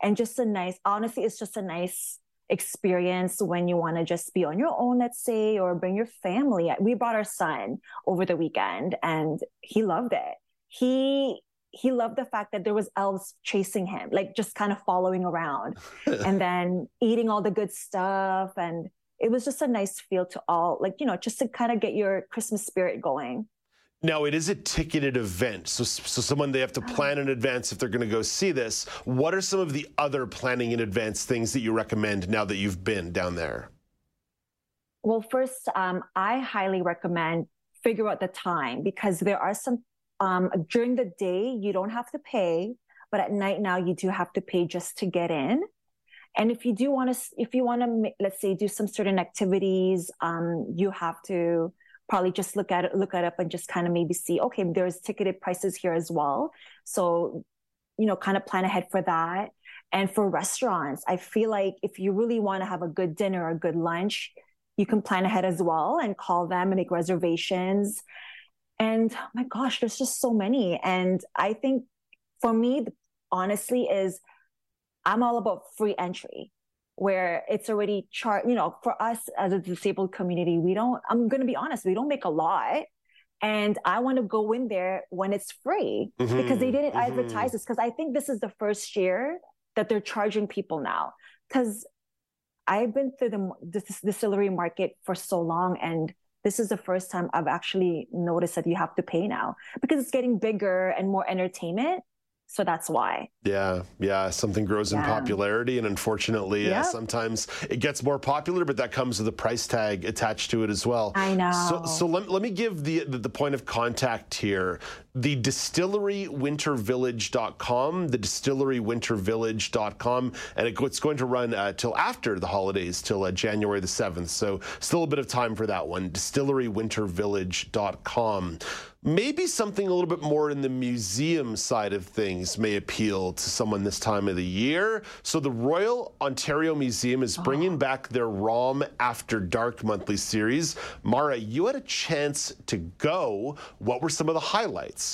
And just a nice, honestly, it's just a nice experience when you want to just be on your own, let's say, or bring your family. We brought our son over the weekend and he loved it. He he loved the fact that there was elves chasing him, like just kind of following around and then eating all the good stuff. And it was just a nice feel to all, like, you know, just to kind of get your Christmas spirit going. Now it is a ticketed event, so so someone they have to plan in advance if they're going to go see this. What are some of the other planning in advance things that you recommend now that you've been down there? Well, first, um, I highly recommend figure out the time because there are some um, during the day you don't have to pay, but at night now you do have to pay just to get in. And if you do want to, if you want to, let's say, do some certain activities, um, you have to probably just look at it, look it up, and just kind of maybe see, okay, there's ticketed prices here as well. So, you know, kind of plan ahead for that. And for restaurants, I feel like if you really want to have a good dinner or a good lunch, you can plan ahead as well and call them and make reservations. And oh my gosh, there's just so many. And I think for me, honestly, is I'm all about free entry where it's already chart, you know, for us as a disabled community, we don't, I'm going to be honest, we don't make a lot. And I want to go in there when it's free Mhm, because they didn't mhm. advertise this. Because I think this is the first year that they're charging people now. Because I've been through the dis- distillery market for so long, and this is the first time I've actually noticed that you have to pay now because it's getting bigger and more entertainment. So that's why. Yeah, yeah, something grows in popularity, and unfortunately, uh, Yep. sometimes it gets more popular, but that comes with a price tag attached to it as well. I know. So, so let, let me give the, the the point of contact here: the DistilleryWinterVillage.com, the DistilleryWinterVillage.com, and it, it's going to run uh, till after the holidays, till uh, January the seventh. So still a bit of time for that one. DistilleryWinterVillage.com. Maybe something a little bit more in the museum side of things may appeal to someone this time of the year. So, the Royal Ontario Museum is bringing back their ROM After Dark monthly series. Mara, you had a chance to go. What were some of the highlights?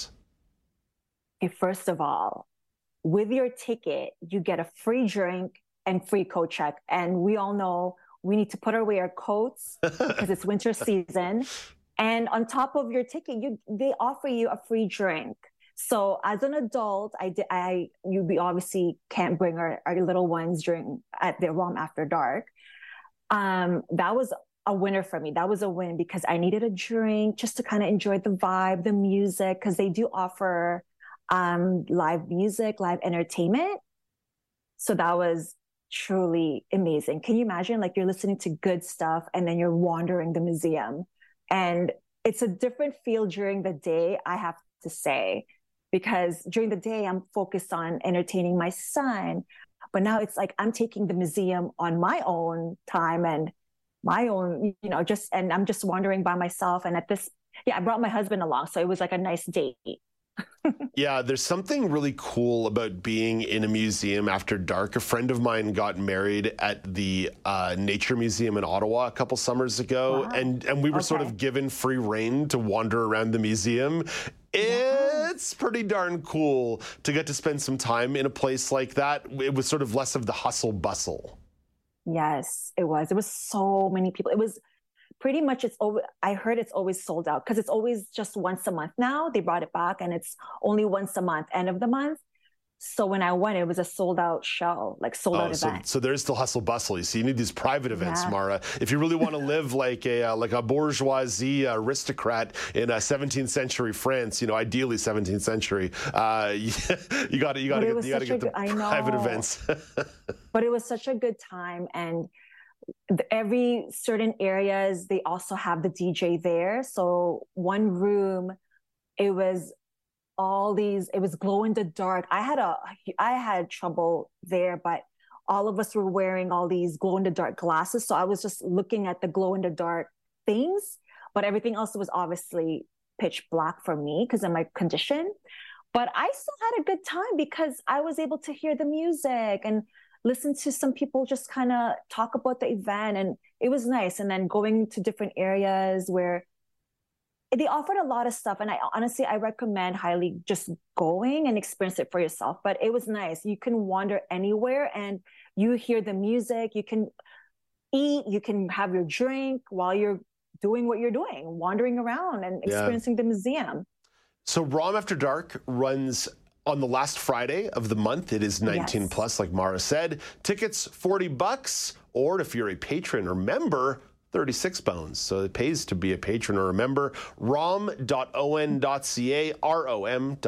First of all, with your ticket, you get a free drink and free coat check. And we all know we need to put away our coats because it's winter season. And on top of your ticket, you they offer you a free drink. So as an adult, I did I you we obviously can't bring our, our little ones during at the ROM after dark. Um, that was a winner for me. That was a win because I needed a drink just to kind of enjoy the vibe, the music, because they do offer um, live music, live entertainment. So that was truly amazing. Can you imagine like you're listening to good stuff and then you're wandering the museum? And it's a different feel during the day, I have to say, because during the day I'm focused on entertaining my son. But now it's like I'm taking the museum on my own time and my own, you know, just, and I'm just wandering by myself. And at this, yeah, I brought my husband along. So it was like a nice date. Yeah, there's something really cool about being in a museum after dark. A friend of mine got married at the uh, Nature Museum in Ottawa a couple summers ago, and and we were sort of given free reign to wander around the museum. It's pretty darn cool to get to spend some time in a place like that. It was sort of less of the hustle bustle. Yes, it was. It was so many people. It was pretty much it's over. I heard it's always sold out because it's always just once a month now. They brought it back and it's only once a month, end of the month. So when I went, it was a sold out show, like sold out Oh, so, event. so there's still hustle bustle. You see, you need these private events, Yeah. Mara. If you really want to live like a uh, like a bourgeoisie aristocrat in uh, 17th century France, you know, ideally 17th century, uh, you got to you got to get you got to get the good- private events. but it was such a good time and every certain areas they also have the dj there. So one room it was all these it was glow in the dark. I had a i had trouble there but all of us were wearing all these glow in the dark glasses. So i was just looking at the glow in the dark things but everything else was obviously pitch black for me because of my condition. But I still had a good time because I was able to hear the music and listen to some people just kind of talk about the event and it was nice. And then going to different areas where they offered a lot of stuff. And I honestly I recommend highly just going and experience it for yourself. But it was nice. You can wander anywhere and you hear the music. You can eat. You can have your drink while you're doing what you're doing wandering around and Yeah. experiencing the museum. So Rom After Dark runs on the last Friday of the month. It is 19 Yes. plus, like Mara said. Tickets 40 bucks, or if you're a patron or member, 36 bones. So it pays to be a patron or a member. rom.on.ca, rom.on.ca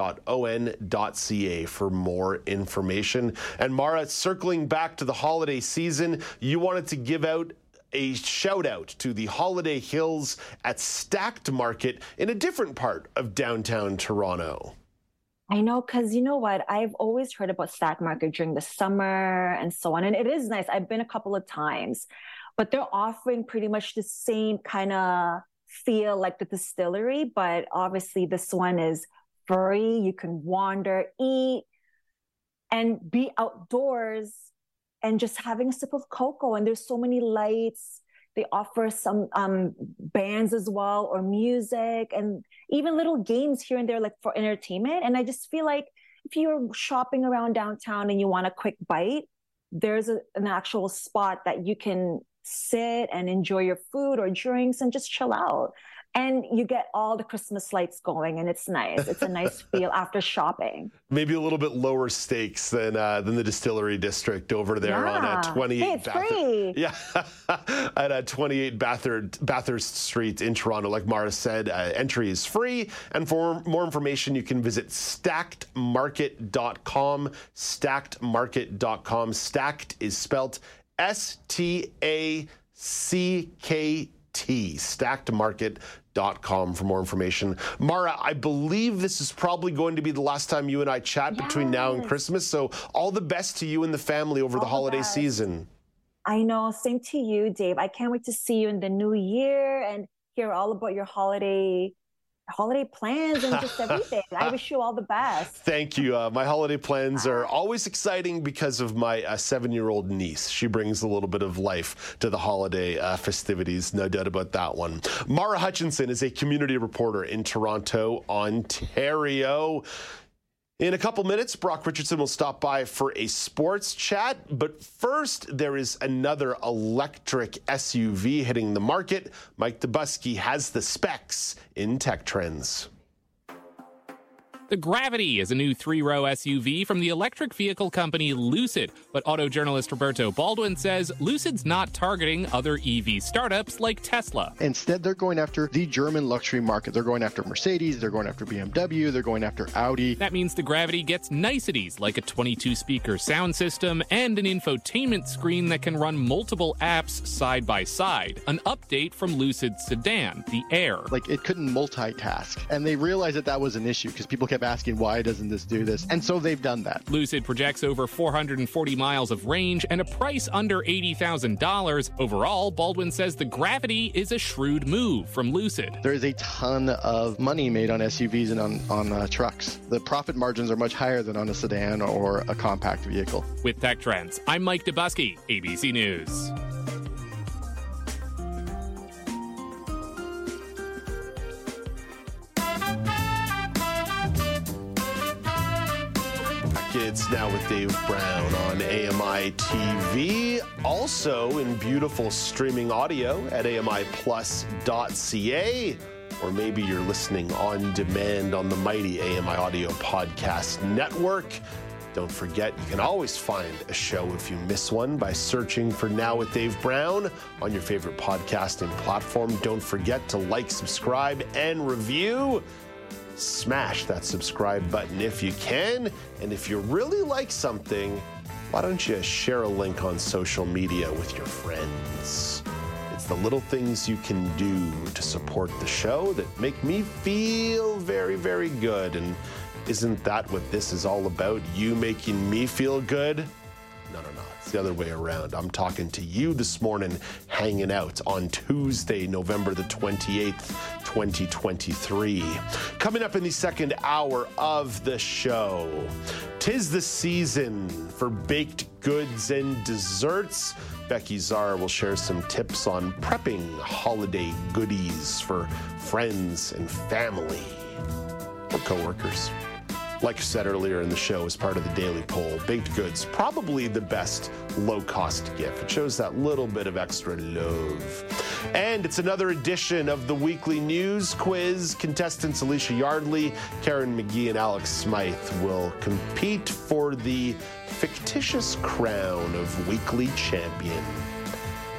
for more information. And Mara, circling back to the holiday season, you wanted to give out a shout out to the Holiday Hills at Stackt Market in a different part of downtown Toronto. I know, because you know what? I've always heard about Stackt Market during the summer and so on. And it is nice. I've been a couple of times, but they're offering pretty much the same kind of feel like the distillery. But obviously, this one is free. You can wander, eat, and be outdoors and just having a sip of cocoa. And there's so many lights. They offer some um, bands as well or music and even little games here and there, like for entertainment. And I just feel like if you're shopping around downtown and you want a quick bite, there's a, an actual spot that you can sit and enjoy your food or drinks and just chill out. And you get all the Christmas lights going, and it's nice. It's a nice feel after shopping. Maybe a little bit lower stakes than uh, than the distillery district over there on uh, 28 Hey, it's Bathurst. free. Yeah, at uh, 28 Bathurst, Bathurst Street in Toronto. Like Mara said, uh, entry is free. And for more information, you can visit stacktmarket.com. Stacktmarket.com. Stackt is spelt S T A C K T. Stacktmarket.com for more information. Mara, I believe this is probably going to be the last time you and I chat between now and Christmas. So all the best to you and the family over the All the holiday season. I know. Same to you, Dave. I can't wait to see you in the new year and hear all about your holiday holiday plans and just everything. I wish you all the best. Thank you. Uh, my holiday plans are always exciting because of my uh, seven year old niece. She brings a little bit of life to the holiday uh, festivities, no doubt about that one. Mara Hutchinson is a community reporter in Toronto, Ontario. In a couple minutes, Brock Richardson will stop by for a sports chat. But first, there is another electric SUV hitting the market. Mike Dobuski has the specs in Tech Trends. The Gravity is a new three row SUV from the electric vehicle company Lucid, but auto journalist Roberto Baldwin says Lucid's not targeting other EV startups like Tesla. Instead, they're going after the German luxury market. They're going after Mercedes, they're going after BMW, they're going after Audi. That means the Gravity gets niceties like a 22 speaker sound system and an infotainment screen that can run multiple apps side by side. An update from Lucid's sedan, the Air. Like it couldn't multitask. And they realized that that was an issue because people kept asking, why doesn't this do this? And so they've done that. Lucid projects over 440 miles of range and a price under $80,000. Overall, Baldwin says the Gravity is a shrewd move from Lucid. There is a ton of money made on SUVs and on, on uh, trucks. The profit margins are much higher than on a sedan or a compact vehicle. With Tech Trends, I'm Mike Dobuski, ABC News. Kids now with Dave Brown on AMI TV. Also in beautiful streaming audio at AMIplus.ca. Or maybe you're listening on demand on the mighty AMI Audio Podcast Network. Don't forget, you can always find a show if you miss one by searching for Now with Dave Brown on your favorite podcasting platform. Don't forget to like, subscribe, and review. Smash that subscribe button if you can. And if you really like something, why don't you share a link on social media with your friends? It's the little things you can do to support the show that make me feel very, very good. And isn't that what this is all about? You making me feel good? The other way around. I'm talking to you this morning, hanging out on Tuesday, November the 28th, 2023. Coming up in the second hour of the show, tis the season for baked goods and desserts. Becki Zerr will share some tips on prepping holiday goodies for friends and family or coworkers. Like I said earlier in the show, as part of the daily poll, baked goods probably the best low cost gift. It shows that little bit of extra love. And it's another edition of the weekly news quiz. Contestants Elysia Yardley, Karen Magee, and Alex Smyth will compete for the fictitious crown of weekly champion.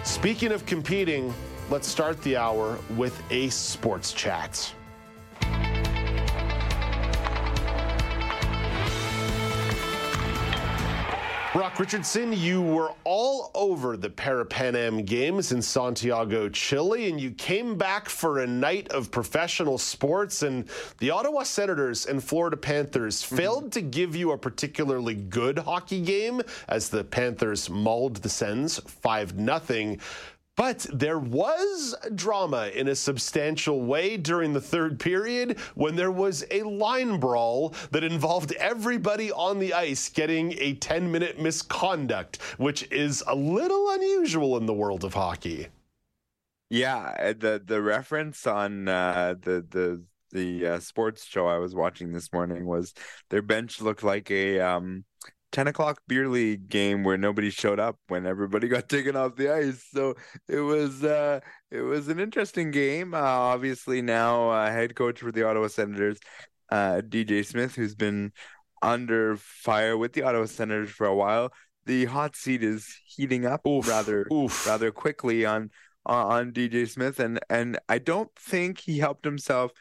Speaking of competing, let's start the hour with a sports chat. Brock Richardson, you were all over the Parapan Am Games in Santiago, Chile, and you came back for a night of professional sports. And the Ottawa Senators and Florida Panthers mm-hmm. failed to give you a particularly good hockey game as the Panthers mauled the Sens 5 0. But there was drama in a substantial way during the third period when there was a line brawl that involved everybody on the ice getting a 10 minute misconduct, which is a little unusual in the world of hockey. Yeah, uh, the the reference on uh, the the the uh, sports show I was watching this morning was their bench looked like a um, 10 o'clock beer league game where nobody showed up when everybody got taken off the ice. So it was uh it was an interesting game. Uh, obviously now uh, head coach for the ottawa senators uh dj smith who's been under fire with the ottawa senators for a while. The hot seat is heating up oof, rather oof. rather quickly on on dj smith. And and i don't think he helped himself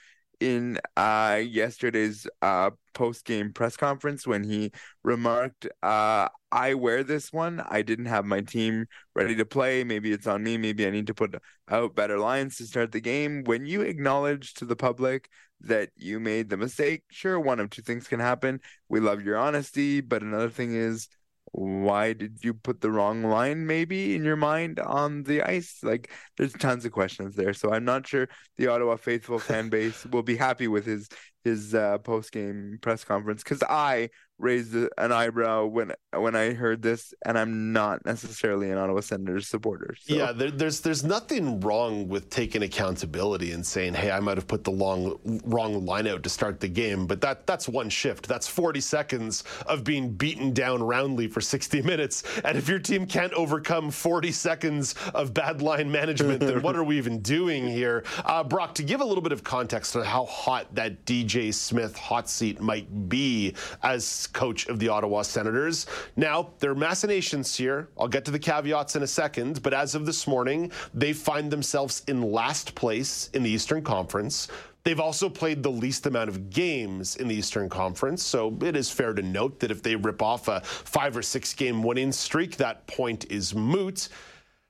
in uh, yesterday's uh, post game press conference when he remarked, uh, I wear this one. I didn't have my team ready to play. Maybe it's on me. Maybe I need to put out better lines to start the game. When you acknowledge to the public that you made the mistake, sure, one of two things can happen. We love your honesty, but another thing is why did you put the wrong line maybe in your mind on the ice? Like there's tons of questions there. So i'm not sure the ottawa faithful fan base will be happy with his his uh, post game press conference because I raised an eyebrow when when I heard this, and I'm not necessarily an Ottawa Senators supporter. So. Yeah, there, there's there's nothing wrong with taking accountability and saying, "Hey, I might have put the long wrong line out to start the game," but that that's one shift. That's 40 seconds of being beaten down roundly for 60 minutes, and if your team can't overcome 40 seconds of bad line management, then what are we even doing here? Uh, Brock, to give a little bit of context on how hot that DJ DJ Smith hot seat might be as coach of the Ottawa Senators. Now, there are machinations here. I'll get to the caveats in a second, but as of this morning, they find themselves in last place in the Eastern Conference. They've also played the least amount of games in the Eastern Conference, so it is fair to note that if they rip off a five or six game winning streak, that point is moot.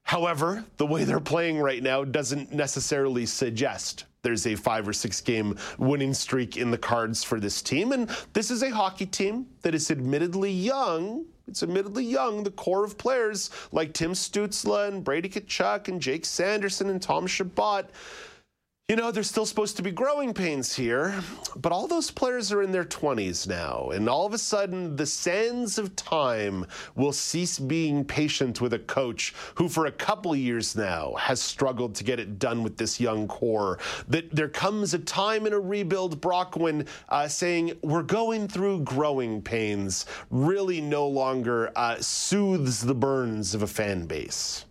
However, the way they're playing right now doesn't necessarily suggest there's a five or six game winning streak in the cards for this team. And this is a hockey team that is admittedly young. It's admittedly young. The core of players like Tim Stützle and Brady Tkachuk and Jake Sanderson and Tom Chabot you know, there's still supposed to be growing pains here, but all those players are in their 20s now, and all of a sudden, the sands of time will cease being patient with a coach who, for a couple years now, has struggled to get it done with this young core. That there comes a time in a rebuild, Brock, when uh, saying we're going through growing pains really no longer uh, soothes the burns of a fan base.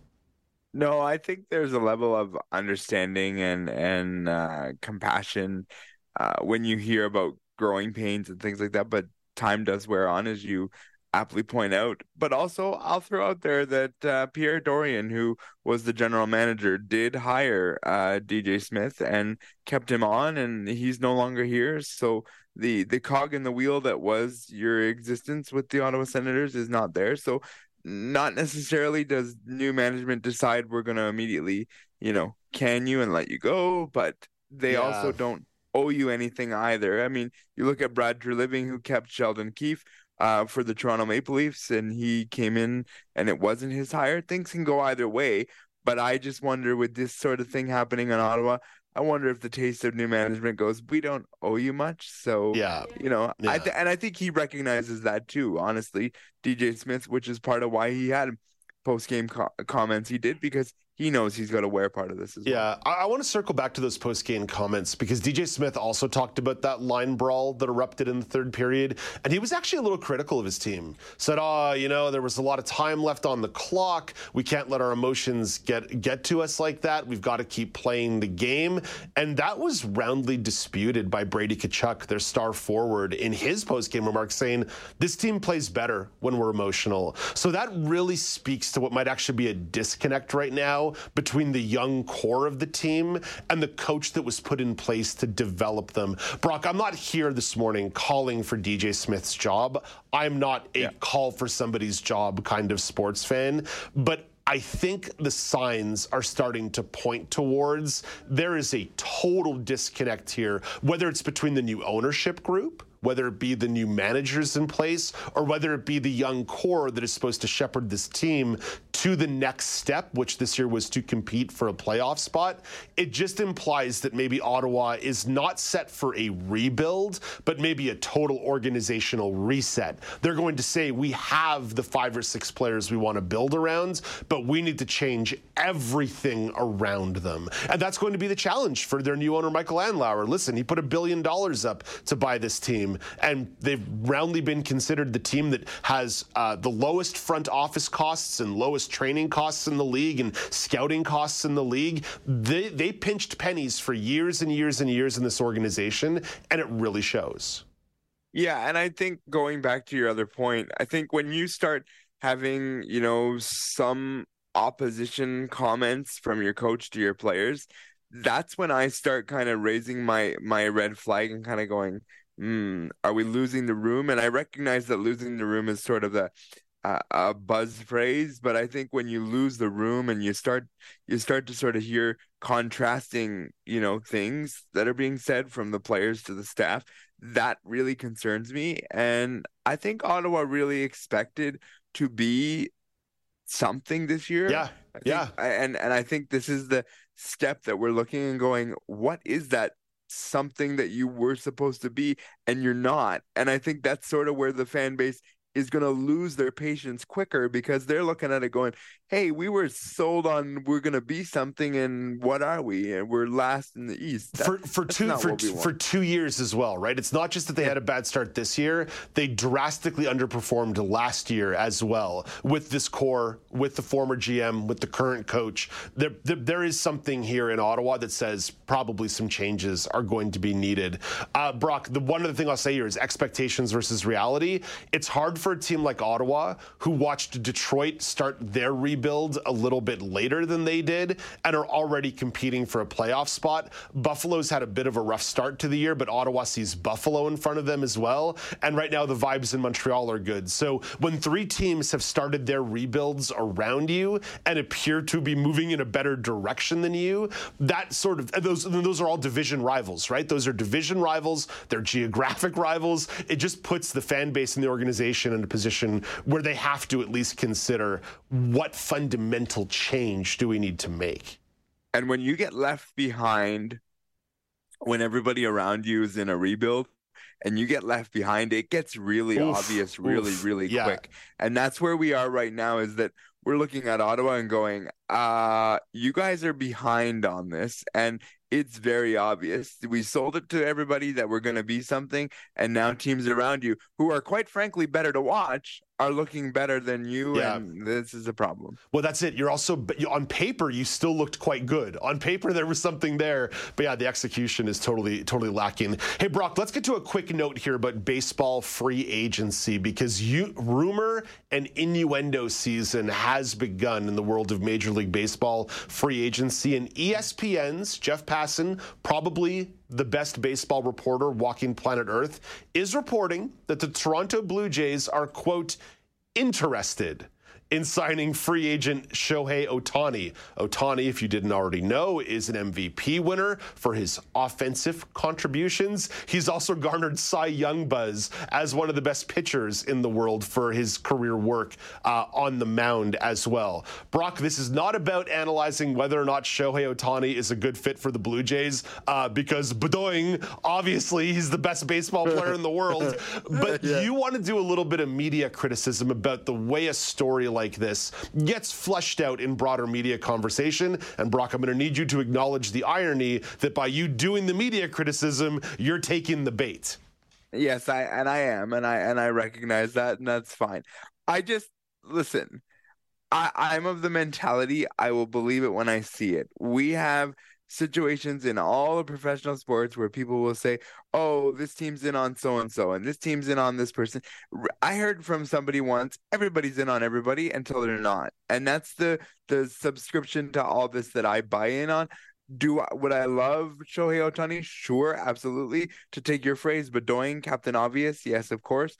No, I think there's a level of understanding and and uh, compassion uh, when you hear about growing pains and things like that. But time does wear on, as you aptly point out. But also, I'll throw out there that uh, Pierre Dorion, who was the general manager, did hire uh, DJ Smith and kept him on, and he's no longer here. So the the cog in the wheel that was your existence with the Ottawa Senators is not there. So not necessarily does new management decide we're going to immediately, you know, can you and let you go, but they yeah. also don't owe you anything either. I mean, you look at Brad Treliving, who kept Sheldon Keefe uh, for the Toronto Maple Leafs, and he came in and it wasn't his hire. Things can go either way, but I just wonder with this sort of thing happening in Ottawa, I wonder if the taste of new management goes, we don't owe you much. So, yeah, you know, yeah. I th- and I think he recognizes that too, honestly, DJ Smith, which is part of why he had post game co- comments he did because he knows he's got to wear part of this as yeah, well. Yeah, I, I want to circle back to those post game comments because DJ Smith also talked about that line brawl that erupted in the third period, and he was actually a little critical of his team. Said, "Oh, you know, there was a lot of time left on the clock. We can't let our emotions get get to us like that. We've got to keep playing the game." And that was roundly disputed by Brady Tkachuk, their star forward, in his post game remarks, saying, "This team plays better when we're emotional." So that really speaks to what might actually be a disconnect right now between the young core of the team and the coach that was put in place to develop them. Brock, I'm not here this morning calling for DJ Smith's job. I'm not a yeah. call for somebody's job kind of sports fan, but I think the signs are starting to point towards there is a total disconnect here, whether it's between the new ownership group whether it be the new managers in place or whether it be the young core that is supposed to shepherd this team to the next step, which this year was to compete for a playoff spot, it just implies that maybe Ottawa is not set for a rebuild, but maybe a total organizational reset. They're going to say, we have the five or six players we want to build around, but we need to change everything around them. And that's going to be the challenge for their new owner, Michael Andlauer. Listen, he put a billion dollars up to buy this and they've roundly been considered the team that has uh, the lowest front office costs and lowest training costs in the league and scouting costs in the league. They, they pinched pennies for years and years and years in this organization, and it really shows. Yeah, and I think going back to your other point, I think when you start having, you know, some opposition comments from your coach to your players, that's when I start kind of raising my my red flag and kind of going, hmm, are we losing the room? And I recognize that losing the room is sort of the a, buzz phrase, but I think when you lose the room and you start you start to sort of hear contrasting, you know, things that are being said from the players to the staff, that really concerns me. And I think Ottawa really expected to be something this year. Yeah. Think, yeah. And and I think this is the step that we're looking and going, what is that something that you were supposed to be and you're not? And I think that's sort of where the fan base is going to lose their patience quicker because they're looking at it going, hey, we were sold on we're going to be something, and what are we? And we're last in the East. That, for for two for, for two years as well, right? It's not just that they had a bad start this year; they drastically underperformed last year as well with this core, with the former GM, with the current coach. There, there, there is something here in Ottawa that says probably some changes are going to be needed. Uh, Brock, the one other thing I'll say here is expectations versus reality. It's hard for a team like Ottawa, who watched Detroit start their rebuild a little bit later than they did and are already competing for a playoff spot. Buffalo's had a bit of a rough start to the year, but Ottawa sees Buffalo in front of them as well. And right now, the vibes in Montreal are good. So when three teams have started their rebuilds around you and appear to be moving in a better direction than you, that sort of those those are all division rivals, right? Those are division rivals. They're geographic rivals. It just puts the fan base and the organization in a position where they have to at least consider what fundamental change do we need to make. And when you get left behind, when everybody around you is in a rebuild, and you get left behind, it gets really oof, obvious really, oof, really yeah. quick. And that's where we are right now is that we're looking at Ottawa and going, uh, you guys are behind on this. And it's very obvious. We sold it to everybody that we're going to be something, and now teams around you who are quite frankly better to watch are looking better than you, Yeah. and this is a problem. Well, that's it. You're also on paper. You still looked quite good. On paper, there was something there, but yeah, the execution is totally, totally lacking. Hey, Brock, let's get to a quick note here about baseball free agency because you rumor and innuendo season has begun in the world of Major League Baseball free agency, and ESPN's Jeff Passan, probably the best baseball reporter walking planet Earth, is reporting that the Toronto Blue Jays are quote interested in signing free agent Shohei Ohtani. Ohtani, if you didn't already know, is an MVP winner for his offensive contributions. He's also garnered Cy Young buzz as one of the best pitchers in the world for his career work uh, on the mound as well. Brock, this is not about analyzing whether or not Shohei Ohtani is a good fit for the Blue Jays, uh, because Bedoing, obviously, he's the best baseball player in the world. But you want to do a little bit of media criticism about the way a story like this gets flushed out in broader media conversation. And Brock, I'm going to need you to acknowledge the irony that by you doing the media criticism, you're taking the bait. Yes, I and I am, and I and I recognize that, and that's fine. I just listen. I, I'm of the mentality I will believe it when I see it. We have situations in all of professional sports where people will say, "Oh, this team's in on so and so, and this team's in on this person." I heard from somebody once, "Everybody's in on everybody until they're not," and that's the the subscription to all this that I buy in on. Do I, would I love Shohei Ohtani? Sure, absolutely. To take your phrase, Bedoing, Captain Obvious, yes, of course.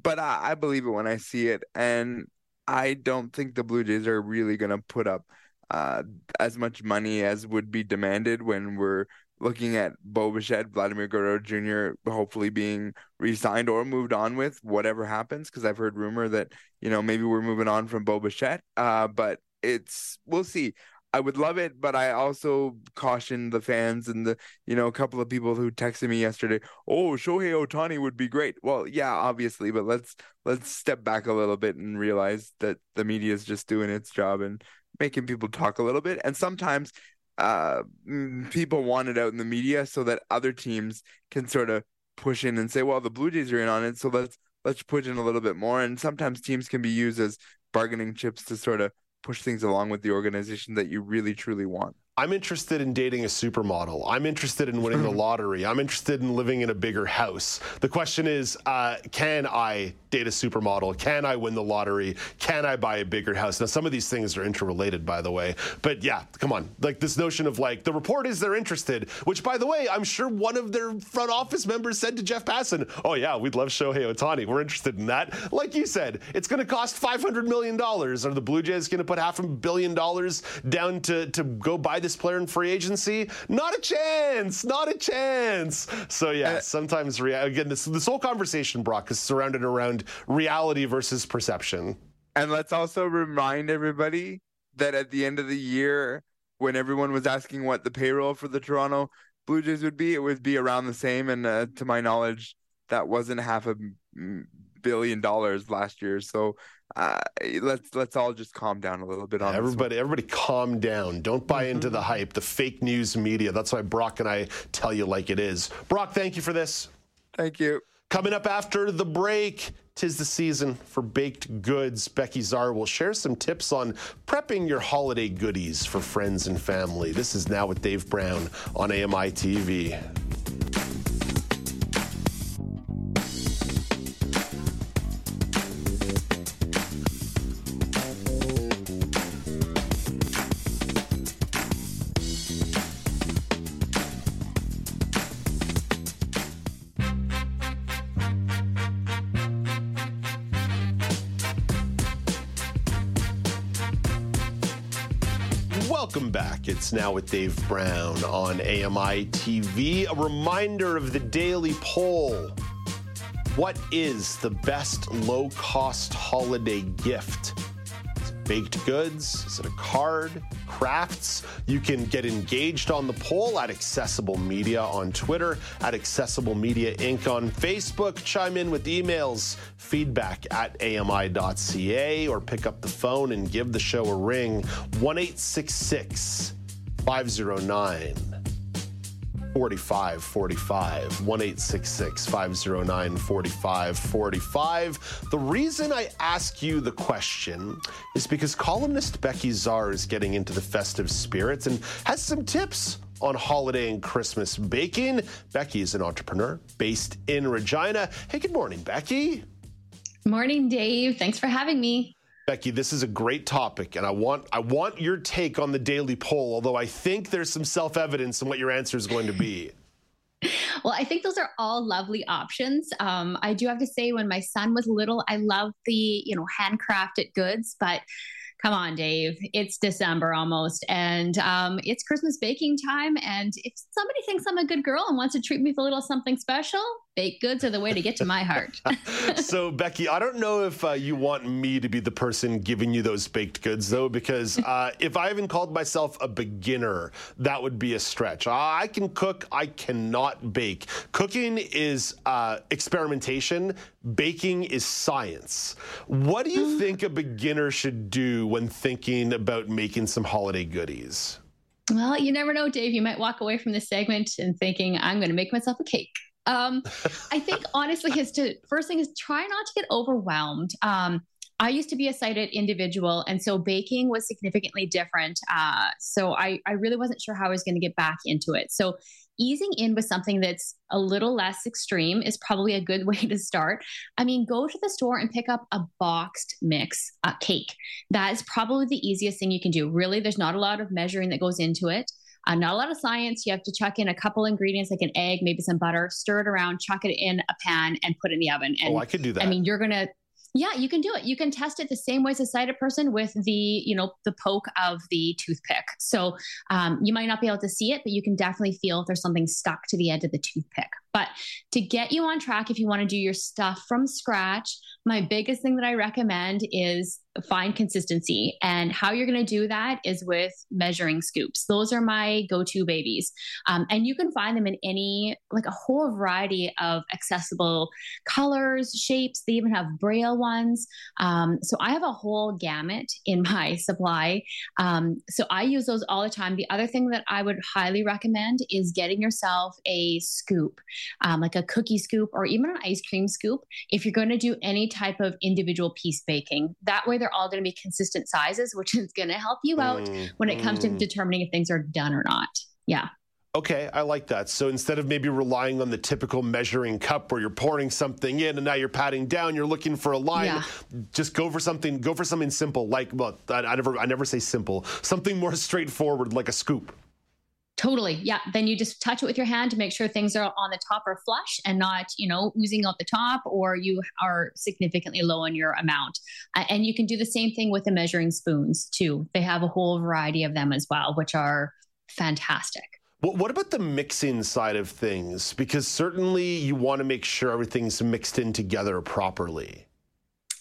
But I, I believe it when I see it, and I don't think the Blue Jays are really going to put up uh, as much money as would be demanded when we're looking at Bo Bichette, Vladimir Guerrero Jr. hopefully being re-signed or moved on with, whatever happens. Because I've heard rumor that you know maybe we're moving on from Bo Bichette, uh, but it's we'll see. I would love it, but I also caution the fans and the you know a couple of people who texted me yesterday. Oh, Shohei Ohtani would be great. Well, yeah, obviously, but let's let's step back a little bit and realize that the media is just doing its job and making people talk a little bit. And sometimes uh, mm, people want it out in the media so that other teams can sort of push in and say, well, the Blue Jays are in on it, so let's let's push in a little bit more. And sometimes teams can be used as bargaining chips to sort of push things along with the organization that you really truly want. I'm interested in dating a supermodel. I'm interested in winning the lottery. I'm interested in living in a bigger house. The question is, uh, can I date a supermodel? Can I win the lottery? Can I buy a bigger house? Now, some of these things are interrelated, by the way. But yeah, come on. Like this notion of like the report is they're interested, which, by the way, I'm sure one of their front office members said to Jeff Passan, "Oh yeah, we'd love Shohei Ohtani. We're interested in that." Like you said, it's going to cost 500 million dollars. Are the Blue Jays going to put half a billion dollars down to to go buy this player in free agency? Not a chance. Not a chance. So yeah, sometimes rea- again, this this whole conversation, Brock, is surrounded around reality versus perception. And let's also remind everybody that at the end of the year, when everyone was asking what the payroll for the Toronto Blue Jays would be, it would be around the same. And uh, to my knowledge, that wasn't half a billion dollars last year. So uh, let's let's all just calm down a little bit on this. Everybody, everybody, calm down. Don't buy into the hype, the fake news media. That's why Brock and I tell you like it is. Brock, thank you for this. Thank you. Coming up after the break, tis the season for baked goods. Becki Zerr will share some tips on prepping your holiday goodies for friends and family. This is now with Dave Brown on AMI TV. It's now with Dave Brown on AMI TV. A reminder of the daily poll. What is the best low cost holiday gift? Is it baked goods? Is it a card? Crafts? You can get engaged on the poll at Accessible Media on Twitter, at Accessible Media Inc. on Facebook. Chime in with emails, feedback at ami.ca, or pick up the phone and give the show a ring. 1 509 45 45 1 509 45 45. The reason I ask you the question is because columnist Becki Zerr is getting into the festive spirits and has some tips on holiday and Christmas baking. Becki is an entrepreneur based in Regina. Hey, good morning, Becki. Morning, Dave. Thanks for having me. Becki, this is a great topic, and I want I want your take on the daily poll. Although I think there's some self evidence in what your answer is going to be. Well, I think those are all lovely options. Um, I do have to say, when my son was little, I loved the you know handcrafted goods, but come on, Dave, it's December almost, and um, it's Christmas baking time. And if somebody thinks I'm a good girl and wants to treat me with a little something special, baked goods are the way to get to my heart. so, Becki, I don't know if uh, you want me to be the person giving you those baked goods, though, because uh, if I even called myself a beginner, that would be a stretch. I can cook, I cannot bake. Cooking is uh, experimentation, baking is science. What do you think a beginner should do when thinking about making some holiday goodies? Well, you never know, Dave. You might walk away from this segment and thinking, I'm going to make myself a cake. Um, I think honestly is to first thing is try not to get overwhelmed. Um, I used to be a sighted individual, and so baking was significantly different. Uh, so I, I really wasn't sure how I was going to get back into it. So easing in with something that's a little less extreme is probably a good way to start. I mean, go to the store and pick up a boxed mix uh, cake. That is probably the easiest thing you can do. Really, there's not a lot of measuring that goes into it. Uh, not a lot of science. You have to chuck in a couple ingredients like an egg, maybe some butter, stir it around, chuck it in a pan, and put it in the oven. And oh, I could do that. I mean, you're gonna yeah, you can do it. You can test it the same way as a sighted person with the, you know, the poke of the toothpick. So um, you might not be able to see it, but you can definitely feel if there's something stuck to the edge of the toothpick. But to get you on track, if you want to do your stuff from scratch, my biggest thing that I recommend is find consistency. And how you're going to do that is with measuring scoops. Those are my go to babies. Um, and you can find them in any, like a whole variety of accessible colors, shapes. They even have braille ones. Um, so I have a whole gamut in my supply. Um, so I use those all the time. The other thing that I would highly recommend is getting yourself a scoop, um, like a cookie scoop or even an ice cream scoop, if you're going to do any type of individual piece baking. That way, they're all going to be consistent sizes, which is going to help you out mm, when it comes mm. to determining if things are done or not. Yeah. Okay, I like that. So instead of maybe relying on the typical measuring cup where you're pouring something in and now you're patting down, you're looking for a line. Yeah. Just go for something. Go for something simple, like well, I, I never, I never say simple. Something more straightforward, like a scoop. Totally. Yeah. Then you just touch it with your hand to make sure things are on the top or flush and not, you know, oozing out the top or you are significantly low on your amount. Uh, and you can do the same thing with the measuring spoons too. They have a whole variety of them as well, which are fantastic. Well, what about the mixing side of things? Because certainly you want to make sure everything's mixed in together properly.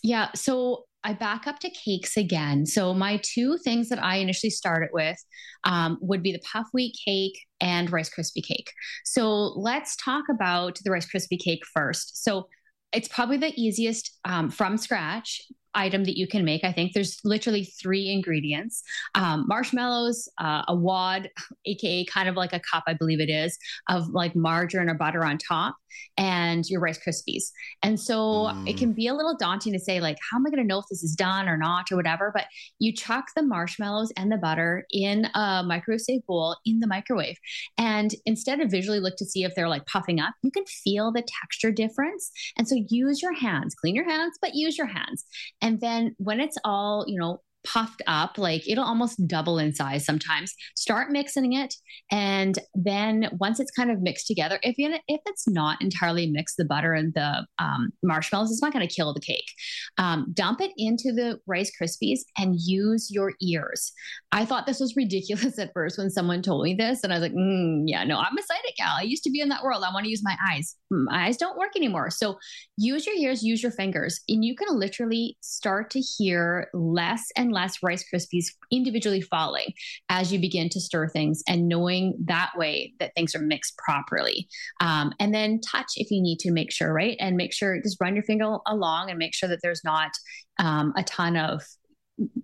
Yeah. So I back up to cakes again. So my two things that I initially started with um, would be the puff wheat cake and Rice Krispie cake. So let's talk about the Rice Krispie cake first. So it's probably the easiest um, from scratch item that you can make. I think there's literally three ingredients um, marshmallows, uh, a wad, aka kind of like a cup, I believe it is, of like margarine or butter on top, and your Rice Krispies. And so mm. it can be a little daunting to say, like, how am I going to know if this is done or not or whatever? But you chuck the marshmallows and the butter in a microwave safe bowl in the microwave. And instead of visually look to see if they're like puffing up, you can feel the texture difference. And so use your hands, clean your hands, but use your hands. And then when it's all, you know, puffed up, like it'll almost double in size sometimes. Start mixing it, and then once it's kind of mixed together, if you if it's not entirely mixed, the butter and the um, marshmallows, it's not going to kill the cake. Um, dump it into the Rice Krispies and use your ears. I thought this was ridiculous at first when someone told me this, and I was like, mm, yeah, no, I'm a sighted gal. I used to be in that world. I want to use my eyes. My eyes don't work anymore. So use your ears, use your fingers, and you can literally start to hear less and and less Rice Krispies individually falling as you begin to stir things and knowing that way that things are mixed properly. Um, and then touch if you need to make sure, right? And make sure, just run your finger along and make sure that there's not um, a ton of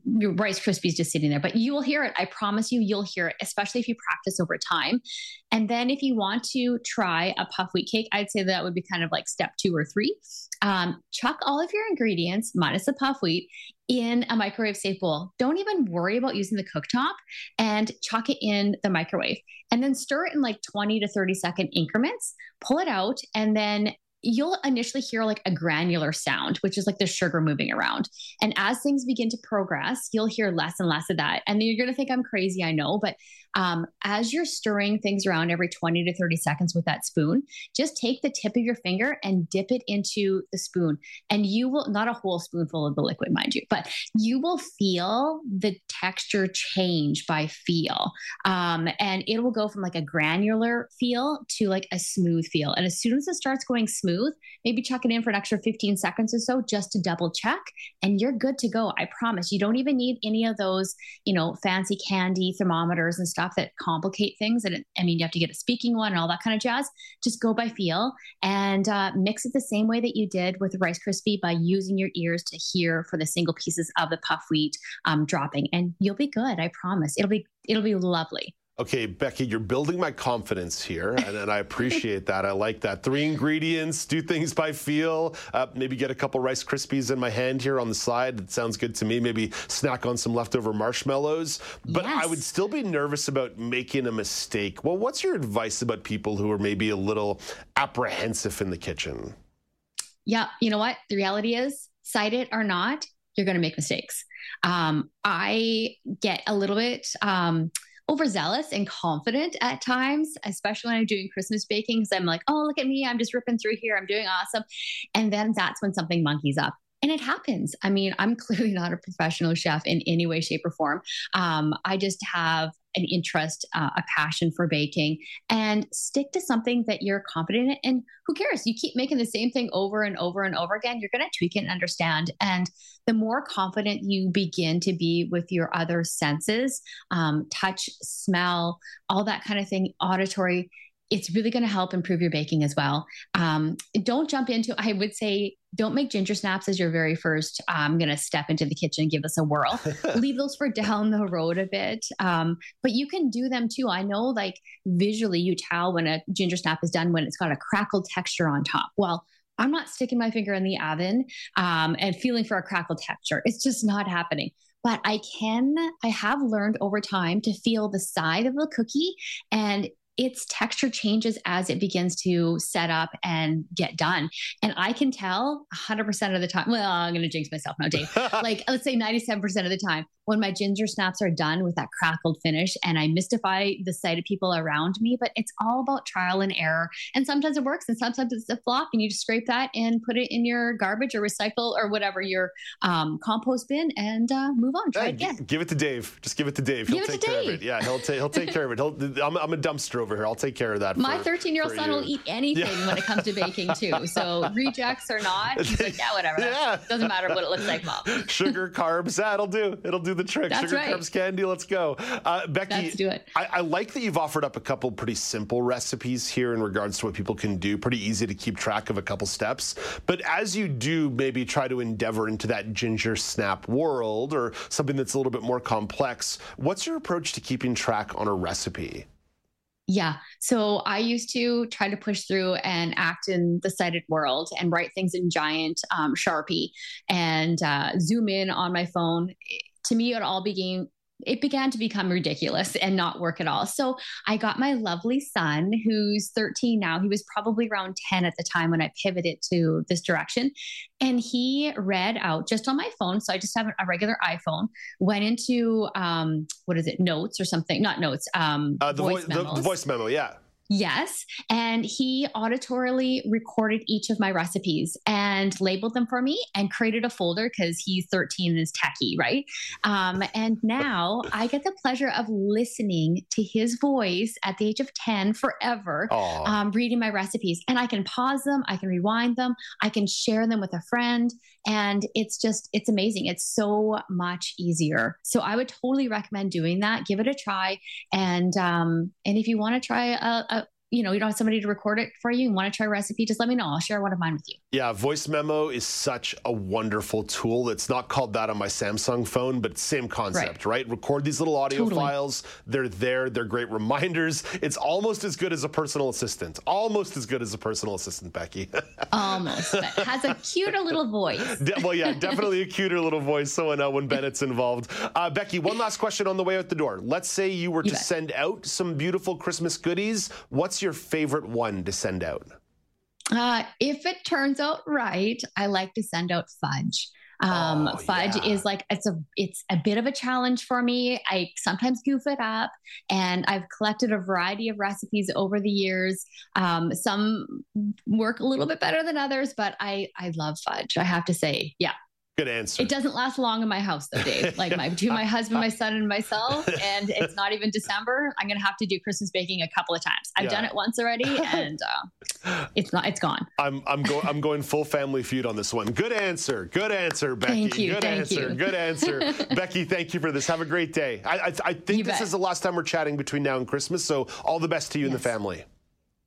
your Rice Krispies just sitting there, but you will hear it. I promise you, you'll hear it, especially if you practice over time. And then if you want to try a puff wheat cake, I'd say that would be kind of like step two or three. Um, chuck all of your ingredients minus the puff wheat in a microwave safe bowl. Don't even worry about using the cooktop and chuck it in the microwave and then stir it in like 20 to 30 second increments. Pull it out and then you'll initially hear like a granular sound, which is like the sugar moving around. And as things begin to progress, you'll hear less and less of that. And then you're going to think I'm crazy, I know, but um, as you're stirring things around every 20 to 30 seconds with that spoon, just take the tip of your finger and dip it into the spoon. And you will, not a whole spoonful of the liquid, mind you, but you will feel the texture change by feel. Um, and it will go from like a granular feel to like a smooth feel. And as soon as it starts going smooth, maybe chuck it in for an extra 15 seconds or so just to double check, and you're good to go. I promise. You don't even need any of those, you know, fancy candy thermometers and stuff that complicate things. And it, I mean, you have to get a speaking one and all that kind of jazz. Just go by feel and uh, mix it the same way that you did with Rice Krispie by using your ears to hear for the single pieces of the puff wheat um, dropping, and you'll be good. I promise. It'll be it'll be lovely. Okay, Becki, you're building my confidence here, and, and I appreciate that. I like that. Three ingredients, do things by feel. Uh, maybe get a couple Rice Krispies in my hand here on the side. That sounds good to me. Maybe snack on some leftover marshmallows. But yes. I would still be nervous about making a mistake. Well, what's your advice about people who are maybe a little apprehensive in the kitchen? Yeah, you know what? The reality is, cite it or not, you're going to make mistakes. Um, I get a little bit. Um, overzealous and confident at times, especially when I'm doing Christmas baking, because I'm like, oh, look at me. I'm just ripping through here. I'm doing awesome. And then that's when something monkeys up. And it happens. I mean, I'm clearly not a professional chef in any way, shape, or form. Um, I just have an interest, uh, a passion for baking, and stick to something that you're confident in. And who cares? You keep making the same thing over and over and over again, you're going to tweak it and understand. And the more confident you begin to be with your other senses, um, touch, smell, all that kind of thing, auditory, it's really going to help improve your baking as well. Um, don't jump into, I would say, don't make ginger snaps as your very first. I'm um, going to step into the kitchen and give us a whirl. Leave those for down the road a bit. Um, but you can do them too. I know, like visually, you tell when a ginger snap is done when it's got a crackled texture on top. Well, I'm not sticking my finger in the oven um, and feeling for a crackled texture. It's just not happening but I can, I have learned over time to feel the side of the cookie and its texture changes as it begins to set up and get done. And I can tell 100% of the time, well, I'm going to jinx myself now, Dave. like, let's say 97% of the time, when my ginger snaps are done with that crackled finish and I mystify the sight of people around me, but it's all about trial and error. And sometimes it works and sometimes it's a flop and you just scrape that and put it in your garbage or recycle or whatever your um, compost bin and uh, move on. Try yeah, it again. give it to Dave. Just give it to Dave. He'll give take care Dave. of it. Yeah, he'll, ta- he'll take care of it. He'll, I'm, I'm, a dumpster over here. I'll take care of that. My 13 year old son you. will eat anything yeah. when it comes to baking too. So rejects or not, he's like, yeah, whatever. Yeah. Doesn't matter what it looks like, mom. Sugar, carbs, that'll do. It'll do the trick. That's Sugar, right carbs candy. Let's go. Uh, Becki, let's do it. I, I, like that you've offered up a couple pretty simple recipes here in regards to what people can do. Pretty easy to keep track of a couple steps. But as you do maybe try to endeavor into that ginger snap world or something that's a little bit more complex, what's your approach to keeping track on a recipe? Yeah. So I used to try to push through and act in the sighted world and write things in giant um, Sharpie and uh, zoom in on my phone to me, it all began it began to become ridiculous and not work at all. So I got my lovely son, who's 13 now. He was probably around 10 at the time when I pivoted to this direction. And he read out just on my phone. So I just have a regular iPhone, went into, um, what is it, notes or something? Not notes, um, uh, the, voice vo- the, the voice memo. Yeah. Yes. And he auditorily recorded each of my recipes and labeled them for me and created a folder because he's 13 and is techie, right? Um, and now I get the pleasure of listening to his voice at the age of 10 forever, um, reading my recipes. And I can pause them, I can rewind them, I can share them with a friend. And it's just, it's amazing. It's so much easier. So I would totally recommend doing that. Give it a try. And, um, and if you want to try a, a you know, you don't have somebody to record it for you and want to try a recipe, just let me know. I'll share one of mine with you. Yeah, voice memo is such a wonderful tool. It's not called that on my Samsung phone, but same concept, right? right? Record these little audio totally. files. They're there. They're great reminders. It's almost as good as a personal assistant. Almost as good as a personal assistant, Becki. almost. But has a cuter little voice. De- well, yeah, definitely a cuter little voice. So I know when Bennett's involved. Uh, Becki, one last question on the way out the door. Let's say you were you to bet. send out some beautiful Christmas goodies. What's your favorite one to send out? Uh, if it turns out right, I like to send out fudge. Um, oh, fudge yeah. is like it's a it's a bit of a challenge for me. I sometimes goof it up, and I've collected a variety of recipes over the years. Um, some work a little bit better than others, but I I love fudge. I have to say, yeah, Good answer. It doesn't last long in my house though, Dave. Like my to my husband, my son, and myself, and it's not even December. I'm gonna have to do Christmas baking a couple of times. I've yeah. done it once already, and uh, it's not. It's gone. I'm I'm going I'm going full family feud on this one. Good answer. Good answer, Becki. Thank you. Good thank answer. You. Good answer, Becki. Thank you for this. Have a great day. I I, I think you this bet. is the last time we're chatting between now and Christmas. So all the best to you yes. and the family.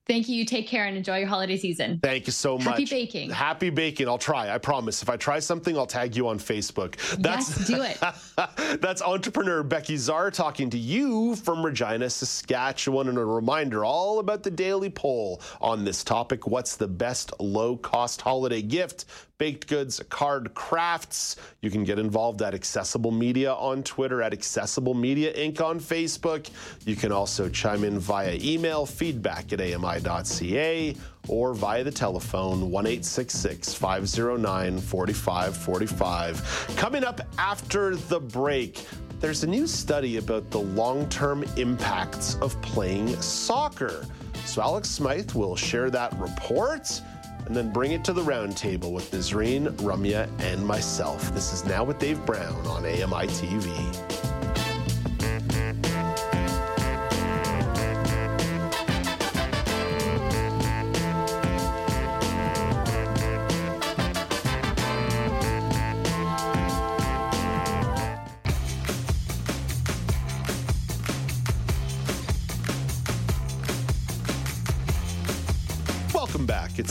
Thank you. Take care and enjoy your holiday season. Thank you so much. Happy baking. Happy baking. I'll try. I promise. If I try something, I'll tag you on Facebook. That's, yes, do it. that's entrepreneur Becki Zerr talking to you from Regina, Saskatchewan. And a reminder all about the daily poll on this topic. What's the best low cost holiday gift? Baked goods, card crafts. You can get involved at Accessible Media on Twitter, at Accessible Media Inc. on Facebook. You can also chime in via email, feedback at ami.ca, or via the telephone, 1 509 4545. Coming up after the break, there's a new study about the long term impacts of playing soccer. So, Alex Smyth will share that report and then bring it to the roundtable with Nazreen, Ramya, and myself. This is Now with Dave Brown on AMI TV.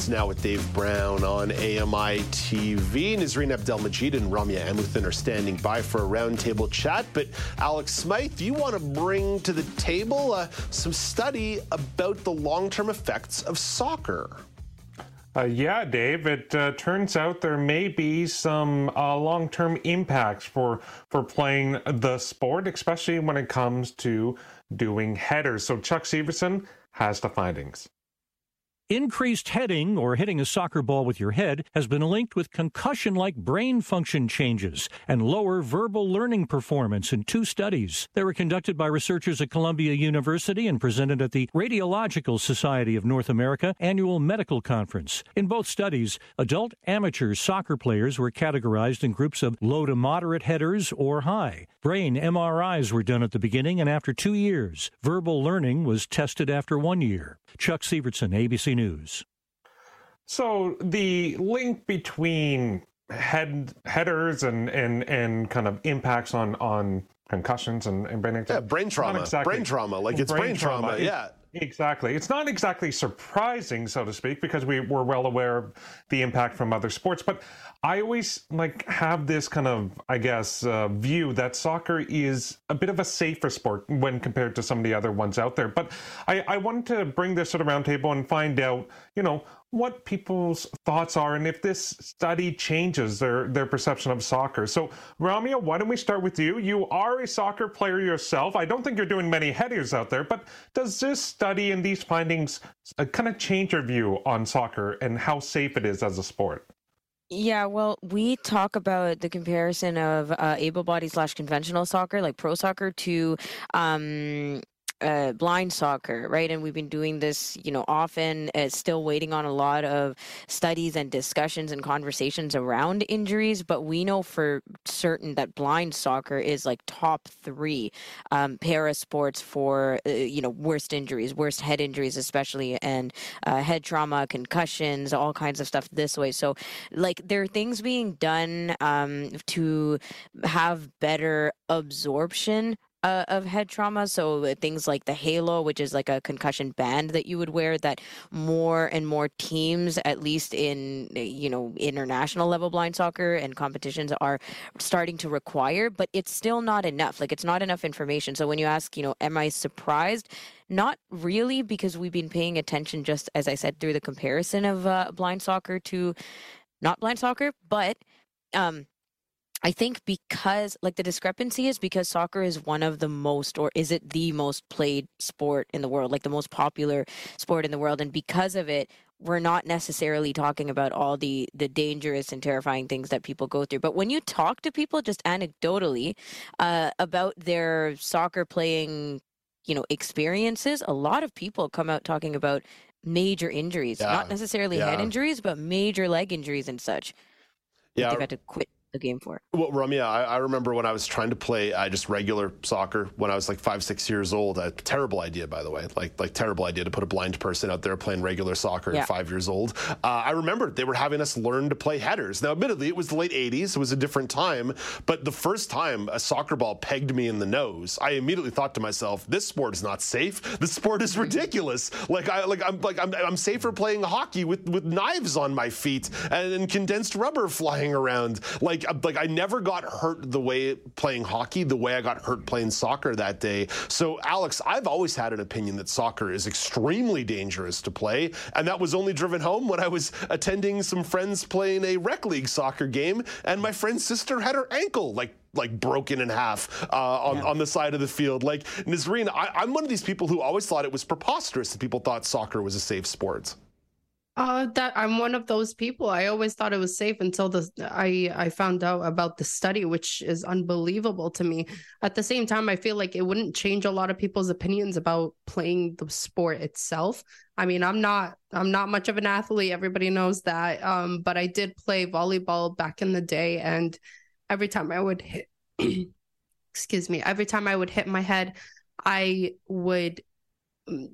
Now with Dave Brown on AMI TV. Nazreen Abdelmajid and Ramya Amuthan are standing by for a roundtable chat. But Alex Smyth, you want to bring to the table uh, some study about the long-term effects of soccer. Uh, yeah, Dave. It uh, turns out there may be some uh, long-term impacts for for playing the sport, especially when it comes to doing headers. So Chuck Sivertsen has the findings. Increased heading or hitting a soccer ball with your head has been linked with concussion like brain function changes and lower verbal learning performance in two studies. They were conducted by researchers at Columbia University and presented at the Radiological Society of North America annual medical conference. In both studies, adult amateur soccer players were categorized in groups of low to moderate headers or high. Brain MRIs were done at the beginning and after two years. Verbal learning was tested after one year. Chuck Sivertsen, ABC News. So the link between head headers and and and kind of impacts on on concussions and, and brain, yeah, brain trauma, exactly, brain trauma, like it's brain, brain trauma, trauma. yeah. Exactly. It's not exactly surprising, so to speak, because we were well aware of the impact from other sports. But I always like have this kind of, I guess, uh, view that soccer is a bit of a safer sport when compared to some of the other ones out there. But I, I wanted to bring this to the roundtable and find out, you know, what people's thoughts are and if this study changes their, their perception of soccer. So, Ramya, why don't we start with you? You are a soccer player yourself. I don't think you're doing many headers out there, but does this study and these findings uh, kind of change your view on soccer and how safe it is as a sport? Yeah, well, we talk about the comparison of uh, able bodied slash conventional soccer, like pro soccer, to um, uh, blind soccer, right? And we've been doing this, you know, often, uh, still waiting on a lot of studies and discussions and conversations around injuries. But we know for certain that blind soccer is like top three um, para sports for, uh, you know, worst injuries, worst head injuries, especially, and uh, head trauma, concussions, all kinds of stuff this way. So, like, there are things being done um, to have better absorption uh, of head trauma. So uh, things like the halo, which is like a concussion band that you would wear, that more and more teams, at least in uh, you know international level blind soccer and competitions, are starting to require. But it's still not enough. Like it's not enough information. So when you ask, you know, am I surprised? Not really, because we've been paying attention, just as I said, through the comparison of uh, blind soccer to not blind soccer, but um, I think because like the discrepancy is because soccer is one of the most or is it the most played sport in the world, like the most popular sport in the world and because of it we're not necessarily talking about all the the dangerous and terrifying things that people go through but when you talk to people just anecdotally uh, about their soccer playing you know experiences a lot of people come out talking about major injuries Yeah. not necessarily head injuries but major leg injuries and such Yeah. they've had to quit the game for Well, Ramya, I, I remember when I was trying to play I just regular soccer when I was like five, six years old. A terrible idea, by the way, like like terrible idea to put a blind person out there playing regular soccer Yeah. at five years old. Uh, I remember they were having us learn to play headers. Now, admittedly, it was the late '80s; it was a different time. But the first time a soccer ball pegged me in the nose, I immediately thought to myself, "This sport is not safe. This sport is ridiculous. Like I like I'm like I'm, I'm safer playing hockey with with knives on my feet and, and condensed rubber flying around. Like uh, like I never got hurt the way playing hockey, the way I got hurt playing soccer that day. So Alex, I've always had an opinion that soccer is extremely dangerous to play, and that was only driven home when I was attending some friends playing a rec league soccer game, and my friend's sister had her ankle like like broken in half uh, on, on the side of the field. Like Nazreen, I, I'm one of these people who always thought it was preposterous that people thought soccer was a safe sport. Uh, that I'm one of those people. I always thought it was safe until the I I found out about the study, which is unbelievable to me. At the same time, I feel like it wouldn't change a lot of people's opinions about playing the sport itself. I mean, I'm not I'm not much of an athlete. Everybody knows that. Um, but I did play volleyball back in the day, and every time I would hit, excuse me, every time I would hit my head, I would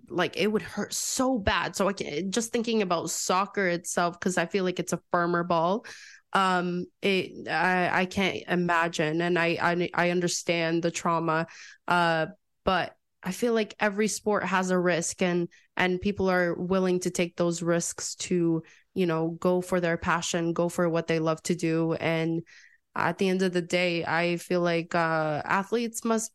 like it would hurt so bad. So I can, just thinking about soccer itself because I feel like it's a firmer ball. Um, it I I can't imagine, and I I I understand the trauma. Uh, but I feel like every sport has a risk, and and people are willing to take those risks to you know go for their passion, go for what they love to do, and at the end of the day, I feel like uh, athletes must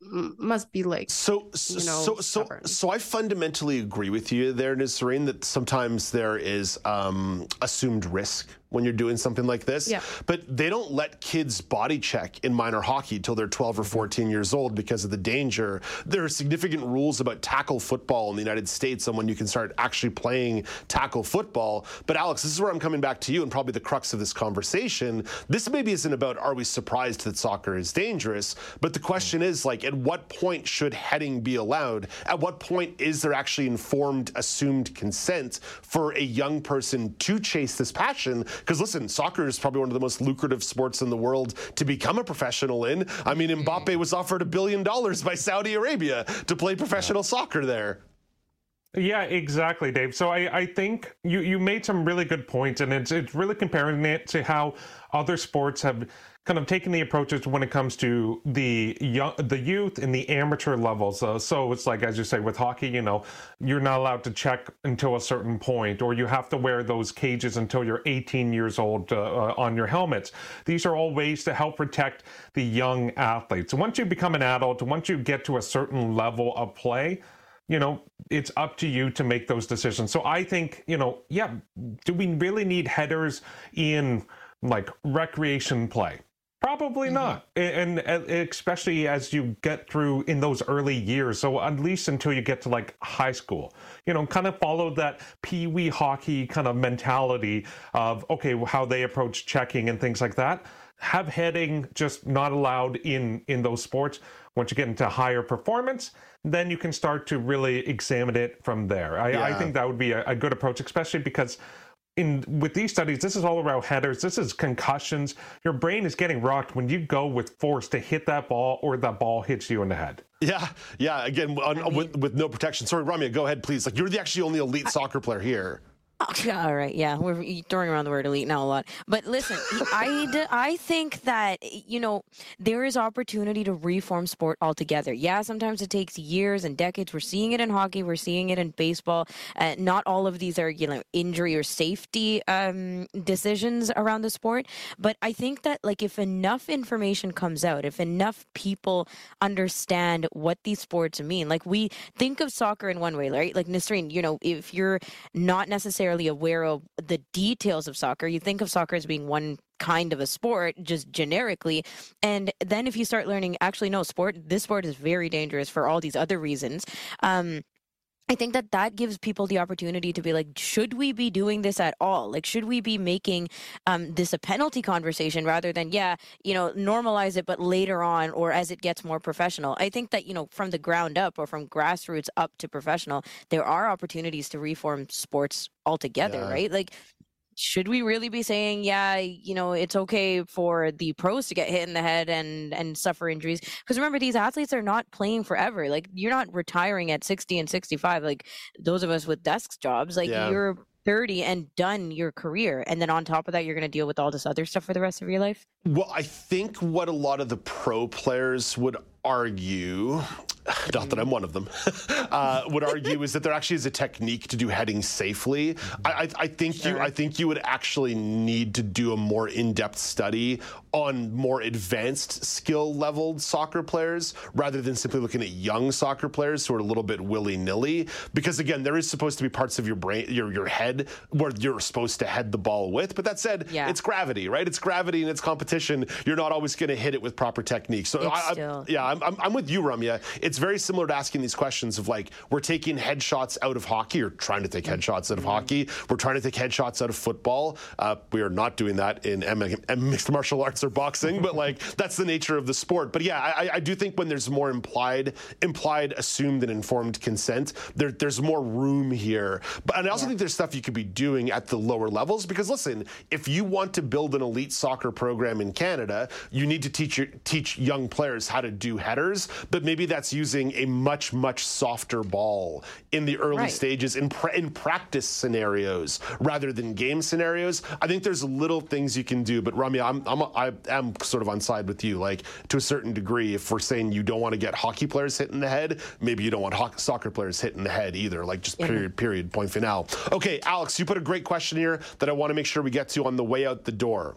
must be like so you know so so so I fundamentally agree with you there, Nazarene, that sometimes there is um, assumed risk when you're doing something like this. Yeah. But they don't let kids body check in minor hockey till they're 12 or 14 years old because of the danger. There are significant rules about tackle football in the United States on when you can start actually playing tackle football. But Alex, this is where I'm coming back to you and probably the crux of this conversation. This maybe isn't about are we surprised that soccer is dangerous, but the question is like at what point should heading be allowed? At what point is there actually informed assumed consent for a young person to chase this passion? Because listen, soccer is probably one of the most lucrative sports in the world to become a professional in. I mean, hmm. Mbappe was offered a billion dollars by Saudi Arabia to play professional soccer there. Yeah, exactly, Dave. So I, I think you, you made some really good points, and it's it's really comparing it to how other sports have kind of taking the approaches when it comes to the young, the youth and the amateur levels. Uh, so it's like, as you say, with hockey, you know, you're not allowed to check until a certain point, or you have to wear those cages until you're 18 years old uh, uh, on your helmets. These are all ways to help protect the young athletes. Once you become an adult, once you get to a certain level of play, you know, it's up to you to make those decisions. So I think, you know, yeah, do we really need headers in like recreation play? Probably mm-hmm. not. And, and especially as you get through in those early years. So at least until you get to like high school, you know, kind of follow that pee wee hockey kind of mentality of, okay, how they approach checking and things like that. Have heading just not allowed in in those sports. Once you get into higher performance, then you can start to really examine it from there. I, I think that would be a, a good approach, especially because in with these studies, this is all about headers. This is concussions. Your brain is getting rocked when you go with force to hit that ball or that ball hits you in the head. Yeah, yeah. Again, on, with, with no protection. Sorry, Ramya, go ahead, please. Like you're the actually only elite soccer player here. all right, yeah, we're throwing around the word elite now a lot. But listen, I, I think that, you know, there is opportunity to reform sport altogether. Yeah, sometimes it takes years and decades. We're seeing it in hockey, we're seeing it in baseball. Uh, not all of these are, you know, injury or safety um, decisions around the sport. But I think that, like, if enough information comes out, if enough people understand what these sports mean, like, we think of soccer in one way, right? Like, Nisreen, you know, if you're not necessarily necessarily aware of the details of soccer. You think of soccer as being one kind of a sport just generically and then if you start learning actually no sport this sport is very dangerous for all these other reasons um I think that that gives people the opportunity to be like, should we be doing this at all? Like, should we be making um, this a penalty conversation rather than, yeah, you know, normalize it, but later on or as it gets more professional? I think that, you know, from the ground up or from grassroots up to professional, there are opportunities to reform sports altogether, yeah. right? Like, should we really be saying, yeah, you know, it's okay for the pros to get hit in the head and and suffer injuries? Because remember, these athletes are not playing forever. Like you're not retiring at 60 and 65. Like those of us with desk jobs, like yeah. you're 30 and done your career. And then on top of that, you're going to deal with all this other stuff for the rest of your life? Well, I think what a lot of the pro players would argue not that I'm one of them, uh, would argue is that there actually is a technique to do heading safely. I, I, I think sure. you I think you would actually need to do a more in-depth study on more advanced skill leveled soccer players rather than simply looking at young soccer players who are a little bit willy-nilly. Because again, there is supposed to be parts of your brain, your your head, where you're supposed to head the ball with. But that said, yeah. it's gravity, right? It's gravity and it's competition. You're not always going to hit it with proper technique. So I, yeah, I'm, I'm, I'm with you, Ramya. It's very similar to asking these questions of like, we're taking headshots out of hockey or trying to take headshots out of hockey. We're trying to take headshots out of football. Uh, we are not doing that in M- M- mixed martial arts or boxing, but like that's the nature of the sport. But yeah, I, I, do think when there's more implied, implied, assumed, and informed consent, there, there's more room here. But and I also yeah. think there's stuff you could be doing at the lower levels because listen, if you want to build an elite soccer program in Canada, you need to teach your, teach young players how to do headers. But maybe that's using a much much softer ball in the early right. stages in pra- in practice scenarios rather than game scenarios. I think there's little things you can do. But Rami, I'm, I'm I am sort of on side with you. Like to a certain degree, if we're saying you don't want to get hockey players hit in the head, maybe you don't want soccer players hit in the head either. Like just period, period, point finale. Okay, Alex, you put a great question here that I want to make sure we get to on the way out the door.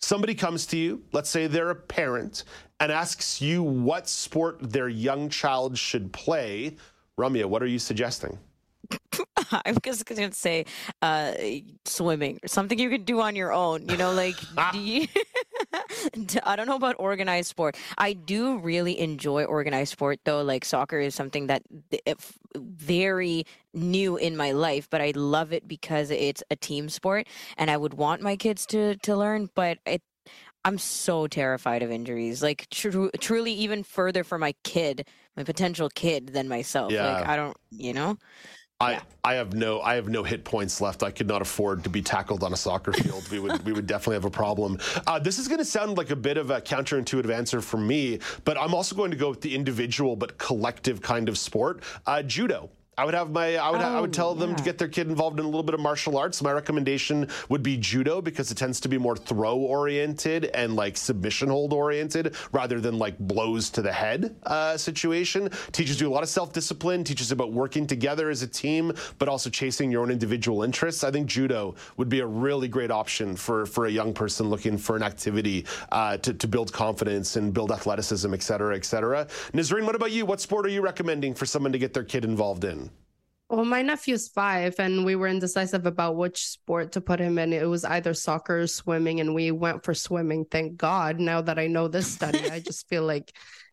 Somebody comes to you, let's say they're a parent, and asks you what sport their young child should play. Ramya, what are you suggesting? I was going to say uh, swimming, something you can do on your own. You know, like you, I don't know about organized sport. I do really enjoy organized sport, though. Like soccer is something that very new in my life, but I love it because it's a team sport, and I would want my kids to to learn. But it I'm so terrified of injuries. Like tr- truly, even further for my kid, my potential kid, than myself. Yeah. Like I don't, you know. I, yeah. I have no I have no hit points left. I could not afford to be tackled on a soccer field. we would we would definitely have a problem. Uh, this is going to sound like a bit of a counterintuitive answer for me, but I'm also going to go with the individual but collective kind of sport, uh, judo. I would have my I would oh, I would tell them yeah. to get their kid involved in a little bit of martial arts. My recommendation would be judo because it tends to be more throw oriented and like submission hold oriented rather than like blows to the head uh, situation. Teaches you a lot of self discipline. Teaches about working together as a team, but also chasing your own individual interests. I think judo would be a really great option for for a young person looking for an activity uh, to to build confidence and build athleticism, et cetera, et cetera. Nazreen, what about you? What sport are you recommending for someone to get their kid involved in? Well, my nephew's five, and we were indecisive about which sport to put him in. It was either soccer or swimming, and we went for swimming. Thank God. Now that I know this study, I just feel like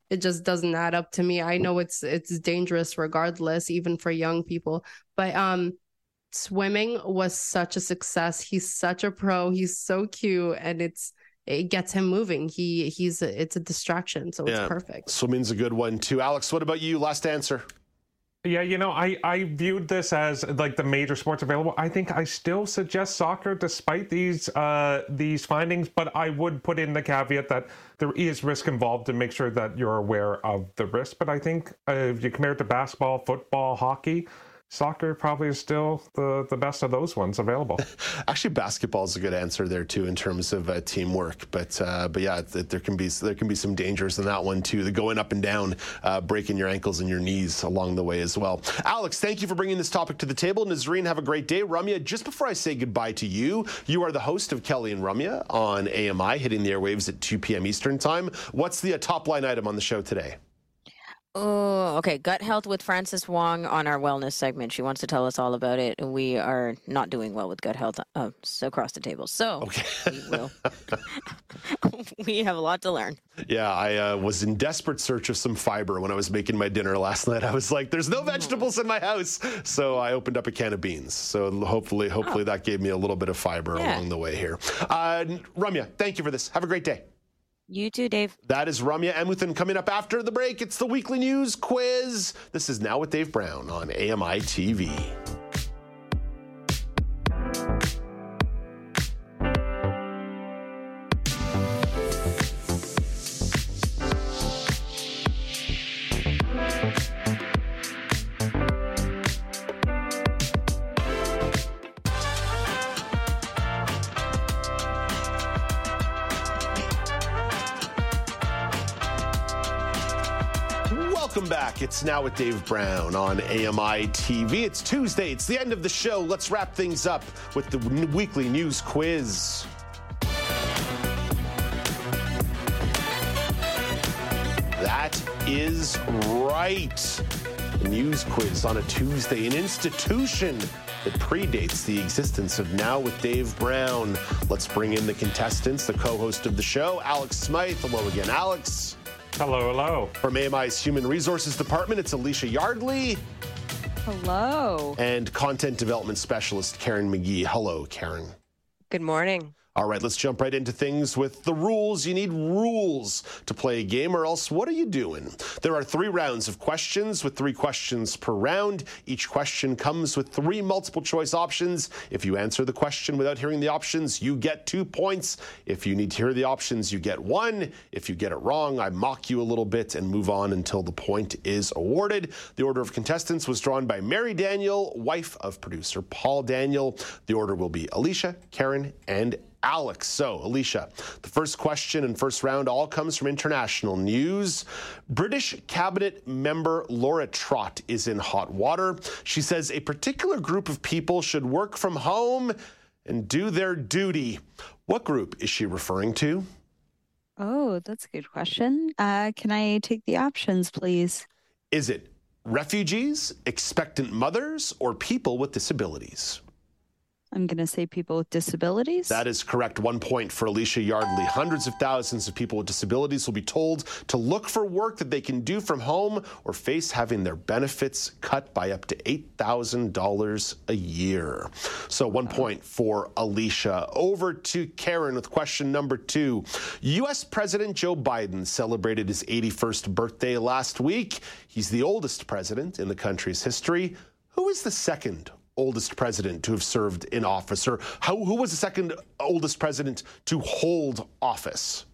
it just doesn't add up to me. I know it's it's dangerous regardless, even for young people. But um, swimming was such a success. He's such a pro. He's so cute, and it's it gets him moving. He he's a, it's a distraction, so yeah. it's perfect. Swimming's a good one too. Alex, what about you? Last answer. Yeah, you know, I, I viewed this as like the major sports available. I think I still suggest soccer despite these uh, these findings, but I would put in the caveat that there is risk involved to make sure that you're aware of the risk. But I think uh, if you compare it to basketball, football, hockey, soccer probably is still the, the best of those ones available. Actually, basketball is a good answer there too in terms of uh, teamwork. But uh, but yeah, th- there can be there can be some dangers in that one too. The going up and down, uh, breaking your ankles and your knees along the way as well. Alex, thank you for bringing this topic to the table. Nazreen, have a great day. Ramya, just before I say goodbye to you, you are the host of Kelly and Ramya on AMI, hitting the airwaves at 2 p.m. Eastern Time. What's the uh, top line item on the show today? Oh, okay. Gut health with Frances Wong on our wellness segment. She wants to tell us all about it. We are not doing well with gut health uh, across the table. So okay. we will. we have a lot to learn. Yeah, I uh, was in desperate search of some fiber when I was making my dinner last night. I was like, "There's no vegetables in my house," so I opened up a can of beans. So hopefully, hopefully oh. that gave me a little bit of fiber yeah. along the way here. Uh, Ramya, thank you for this. Have a great day. You too, Dave. That is Ramya Amuthan coming up after the break. It's the weekly news quiz. This is Now with Dave Brown on AMI TV. Now with Dave Brown on AMI TV. It's Tuesday. It's the end of the show. Let's wrap things up with the weekly news quiz. That is right. news quiz on a Tuesday, an institution that predates the existence of Now with Dave Brown. Let's bring in the contestants, the co host of the show, Alex Smyth. Hello again, Alex. Hello, hello. From AMI's Human Resources Department, it's Elysia Yardley. Hello. And Content Development Specialist Karen Magee. Hello, Karen. Good morning. All right, let's jump right into things with the rules. You need rules to play a game, or else what are you doing? There are three rounds of questions with three questions per round. Each question comes with three multiple choice options. If you answer the question without hearing the options, you get two points. If you need to hear the options, you get one. If you get it wrong, I mock you a little bit and move on until the point is awarded. The order of contestants was drawn by Mary Daniel, wife of producer Paul Daniel. The order will be Elysia, Karen, and Alex. So, Elysia, the first question and first round all comes from international news. British cabinet member Laura Trott is in hot water. She says a particular group of people should work from home and do their duty. What group is she referring to? Oh, that's a good question. Uh, can I take the options, please? Is it refugees, expectant mothers, or people with disabilities? I'm going to say people with disabilities. That is correct. One point for Elysia Yardley. Hundreds of thousands of people with disabilities will be told to look for work that they can do from home or face having their benefits cut by up to $8,000 a year. So one point for Elysia. Over to Karen with question number two. U.S. President Joe Biden celebrated his 81st birthday last week. He's the oldest president in the country's history. Who is the second oldest president to have served in office? Or how, who was the second oldest president to hold office?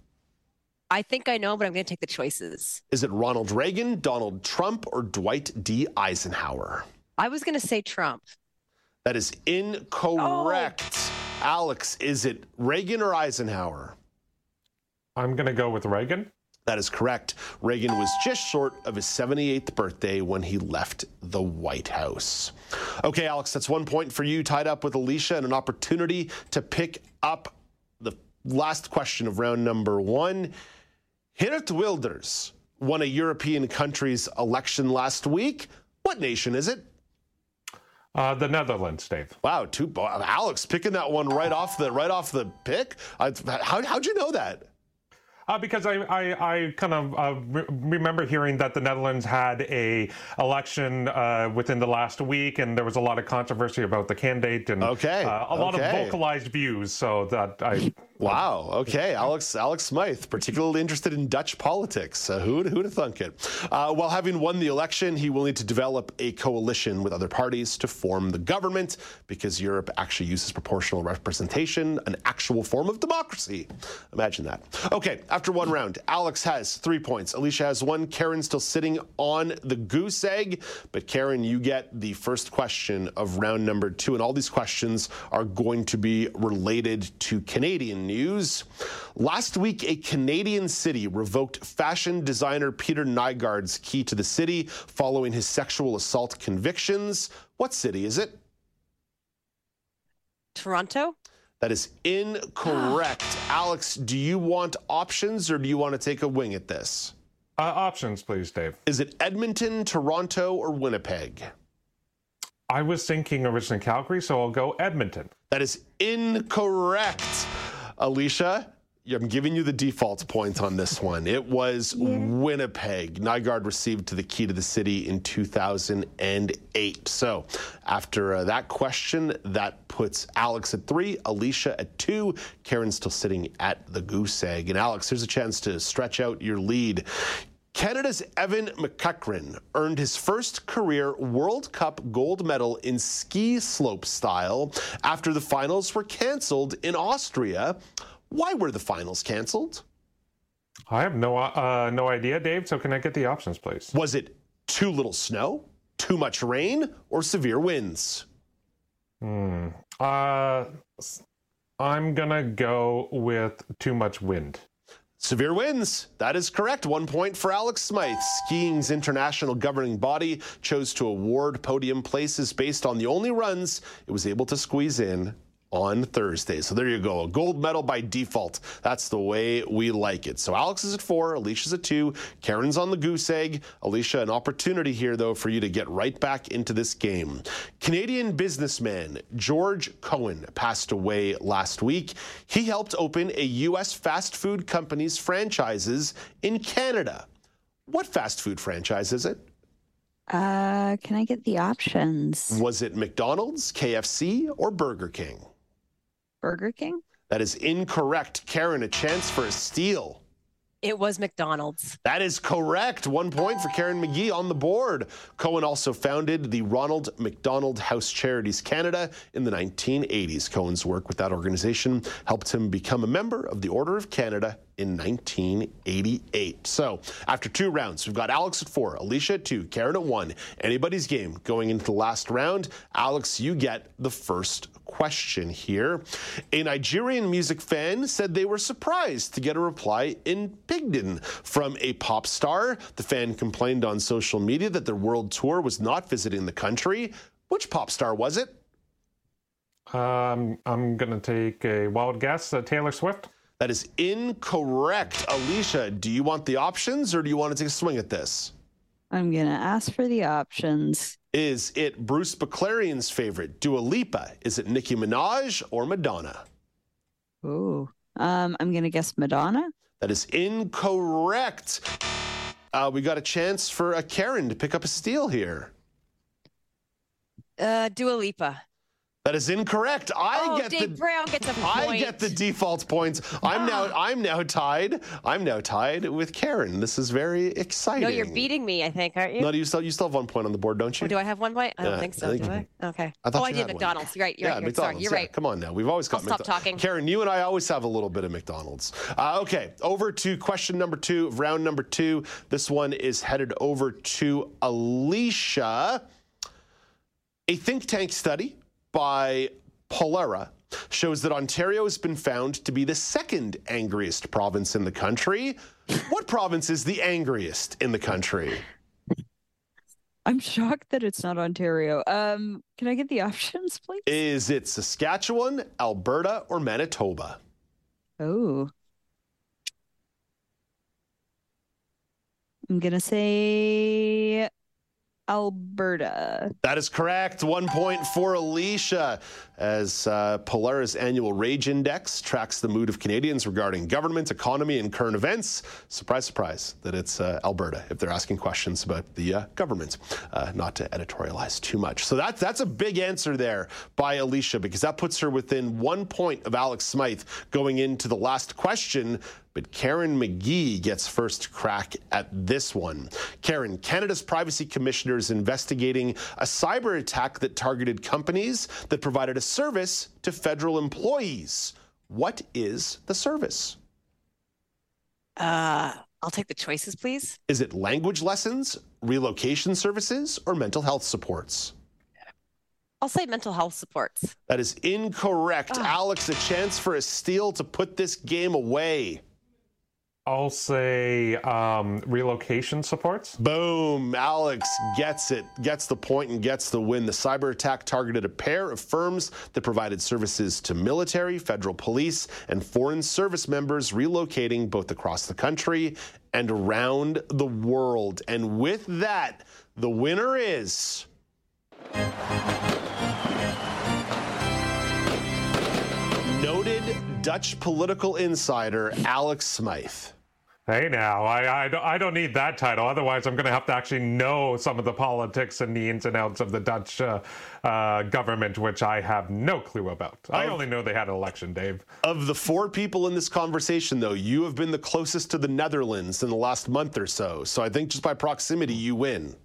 I think I know, but I'm going to take the choices. Is it Ronald Reagan, Donald Trump, or Dwight D. Eisenhower? I was going to say Trump. That is incorrect. Oh. Alex, is it Reagan or Eisenhower? I'm going to go with Reagan. That is correct. Reagan was just short of his 78th birthday when he left the White House. Okay, Alex, that's one point for you, tied up with Elysia, and an opportunity to pick up the last question of round number one. Geert Wilders won a European country's election last week. What nation is it? Uh, the Netherlands, Dave. Wow, two, Alex picking that one right off the right off the pick. how, how'd you know that? Uh, because I, I, I, kind of uh, re- remember hearing that the Netherlands had a election uh, within the last week, and there was a lot of controversy about the candidate and okay. Uh, a lot okay. of vocalized views. So that I Wow. Okay, Alex Alex Smyth, particularly interested in Dutch politics. Uh, who'd who'd have thunk it? Uh, while having won the election, he will need to develop a coalition with other parties to form the government because Europe actually uses proportional representation, an actual form of democracy. Imagine that. Okay, after one round, Alex has three points. Elysia has one. Karen still sitting on the goose egg, but Karen, you get the first question of round number two, and all these questions are going to be related to Canadian news. Last week, a Canadian city revoked fashion designer Peter Nygaard's key to the city following his sexual assault convictions. What city is it? Toronto? That is incorrect. Alex, do you want options or do you want to take a wing at this? Uh, options, please, Dave. Is it Edmonton, Toronto, or Winnipeg? I was thinking originally Calgary, so I'll go Edmonton. That is incorrect. Elysia, I'm giving you the default point on this one. It was yeah. Winnipeg. Nygaard received to the key to the city in 2008. So, after uh, that question, that puts Alex at three, Elysia at two, Karen still sitting at the goose egg. And Alex, here's a chance to stretch out your lead. Canada's Evan McEachran earned his first career World Cup gold medal in ski slope style after the finals were canceled in Austria. Why were the finals canceled? I have no uh, no idea, Dave. So can I get the options, please? Was it too little snow, too much rain, or severe winds? Hmm. Uh, I'm gonna go with too much wind. Severe winds. That is correct. One point for Alex Smyth. Skiing's international governing body chose to award podium places based on the only runs it was able to squeeze in on Thursday. So there you go. A gold medal by default. That's the way we like it. So Alex is at four, Elysia's at two, Karen's on the goose egg. Elysia, an opportunity here, though, for you to get right back into this game. Canadian businessman George Cohen passed away last week. He helped open a U.S. fast food company's franchises in Canada. What fast food franchise is it? Uh, can I get the options? Was it McDonald's, KFC, or Burger King? Burger King? That is incorrect. Karen, a chance for a steal. It was McDonald's. That is correct. One point for Karen Magee on the board. Cohen also founded the Ronald McDonald House Charities Canada in the 1980s. Cohen's work with that organization helped him become a member of the Order of Canada in 1988. So after two rounds, we've got Alex at four, Elysia at two, Karen at one. Anybody's game going into the last round. Alex, you get the first question here. A Nigerian music fan said they were surprised to get a reply in Pidgin from a pop star. The fan complained on social media that their world tour was not visiting the country. Which pop star was it? Um, I'm going to take a wild guess uh, Taylor Swift. That is incorrect. Elysia, do you want the options or do you want to take a swing at this? I'm going to ask for the options. Is it Bruce Beclarien's favorite, Dua Lipa? Is it Nicki Minaj or Madonna? Ooh, um, I'm going to guess Madonna. That is incorrect. Uh, we got a chance for a Karen to pick up a steal here. Uh, Dua Lipa. That is incorrect. I oh, get Dave the Brown gets a point. I get the default points. I'm now I'm now tied. I'm now tied with Karen. This is very exciting. No, you're beating me. I think, aren't you? No, you still you still have one point on the board, don't you? Oh, do I have one point? I don't Yeah, think so. I think do I? Okay. I thought oh, I did had one. McDonald's. You're right. You're yeah, right. You're, McDonald's. sorry. You're yeah, right. Come on now. We've always got I'll stop McDonald's. talking. Karen, you and I always have a little bit of McDonald's. Uh, okay, over to question number two of round number two. This one is headed over to Elysia. A think tank study by Pollara shows that Ontario has been found to be the second angriest province in the country. what province is the angriest in the country? I'm shocked that it's not Ontario. Um, can I get the options, please? Is it Saskatchewan, Alberta, or Manitoba? Oh. I'm gonna say Alberta. That is correct. One point for Elysia. As uh, Pollara's Annual Rage Index tracks the mood of Canadians regarding government, economy, and current events. Surprise, surprise, that it's uh, Alberta if they're asking questions about the uh, government. Uh, not to editorialize too much. So that, that's a big answer there by Elysia because that puts her within one point of Alex Smyth going into the last question but Karen Magee gets first crack at this one. Karen, Canada's Privacy Commissioner is investigating a cyber attack that targeted companies that provided a service to federal employees. What is the service? Uh, I'll take the choices, please. Is it language lessons, relocation services, or mental health supports? I'll say mental health supports. That is incorrect. Oh. Alex, a chance for a steal to put this game away. I'll say um, relocation supports. Boom. Alex gets it, gets the point, and gets the win. The cyber attack targeted a pair of firms that provided services to military, federal police, and foreign service members relocating both across the country and around the world. And with that, the winner is. Noted Dutch political insider Alex Smyth. Hey now, I, I, don't, I don't need that title. Otherwise, I'm going to have to actually know some of the politics and the ins and outs of the Dutch uh, uh, government, which I have no clue about. I only know they had an election, Dave. Of the four people in this conversation, though, you have been the closest to the Netherlands in the last month or so. So I think just by proximity, you win.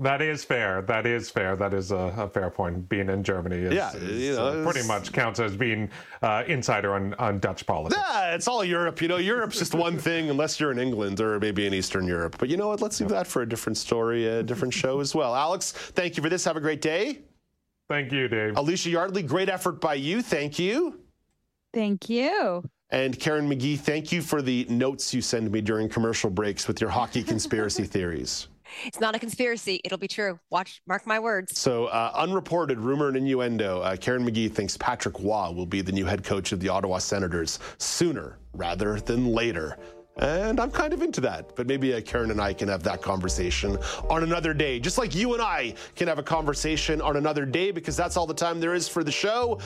That is fair. That is fair. That is a, a fair point. Being in Germany is, Yeah, is, you know, uh, pretty much counts as being uh, insider on, on Dutch politics. Yeah, it's all Europe. You know, Europe's just one thing unless you're in England or maybe in Eastern Europe. But you know what? Let's leave that for a different story, a different show as well. Alex, thank you for this. Have a great day. Thank you, Dave. Elysia Yardley, great effort by you. Thank you. Thank you. And Karen Magee, thank you for the notes you send me during commercial breaks with your hockey conspiracy theories. It's not a conspiracy. It'll be true. Watch, mark my words. So, uh, unreported rumor and innuendo. Uh, Karen Magee thinks Patrick Roy will be the new head coach of the Ottawa Senators sooner rather than later. And I'm kind of into that. But maybe uh, Karen and I can have that conversation on another day. Just like you and I can have a conversation on another day because that's all the time there is for the show.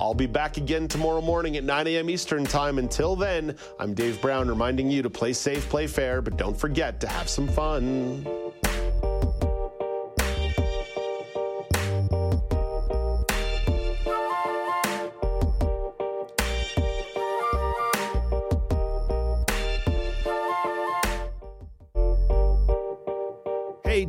I'll be back again tomorrow morning at 9 a.m. Eastern Time. Until then, I'm Dave Brown reminding you to play safe, play fair, but don't forget to have some fun.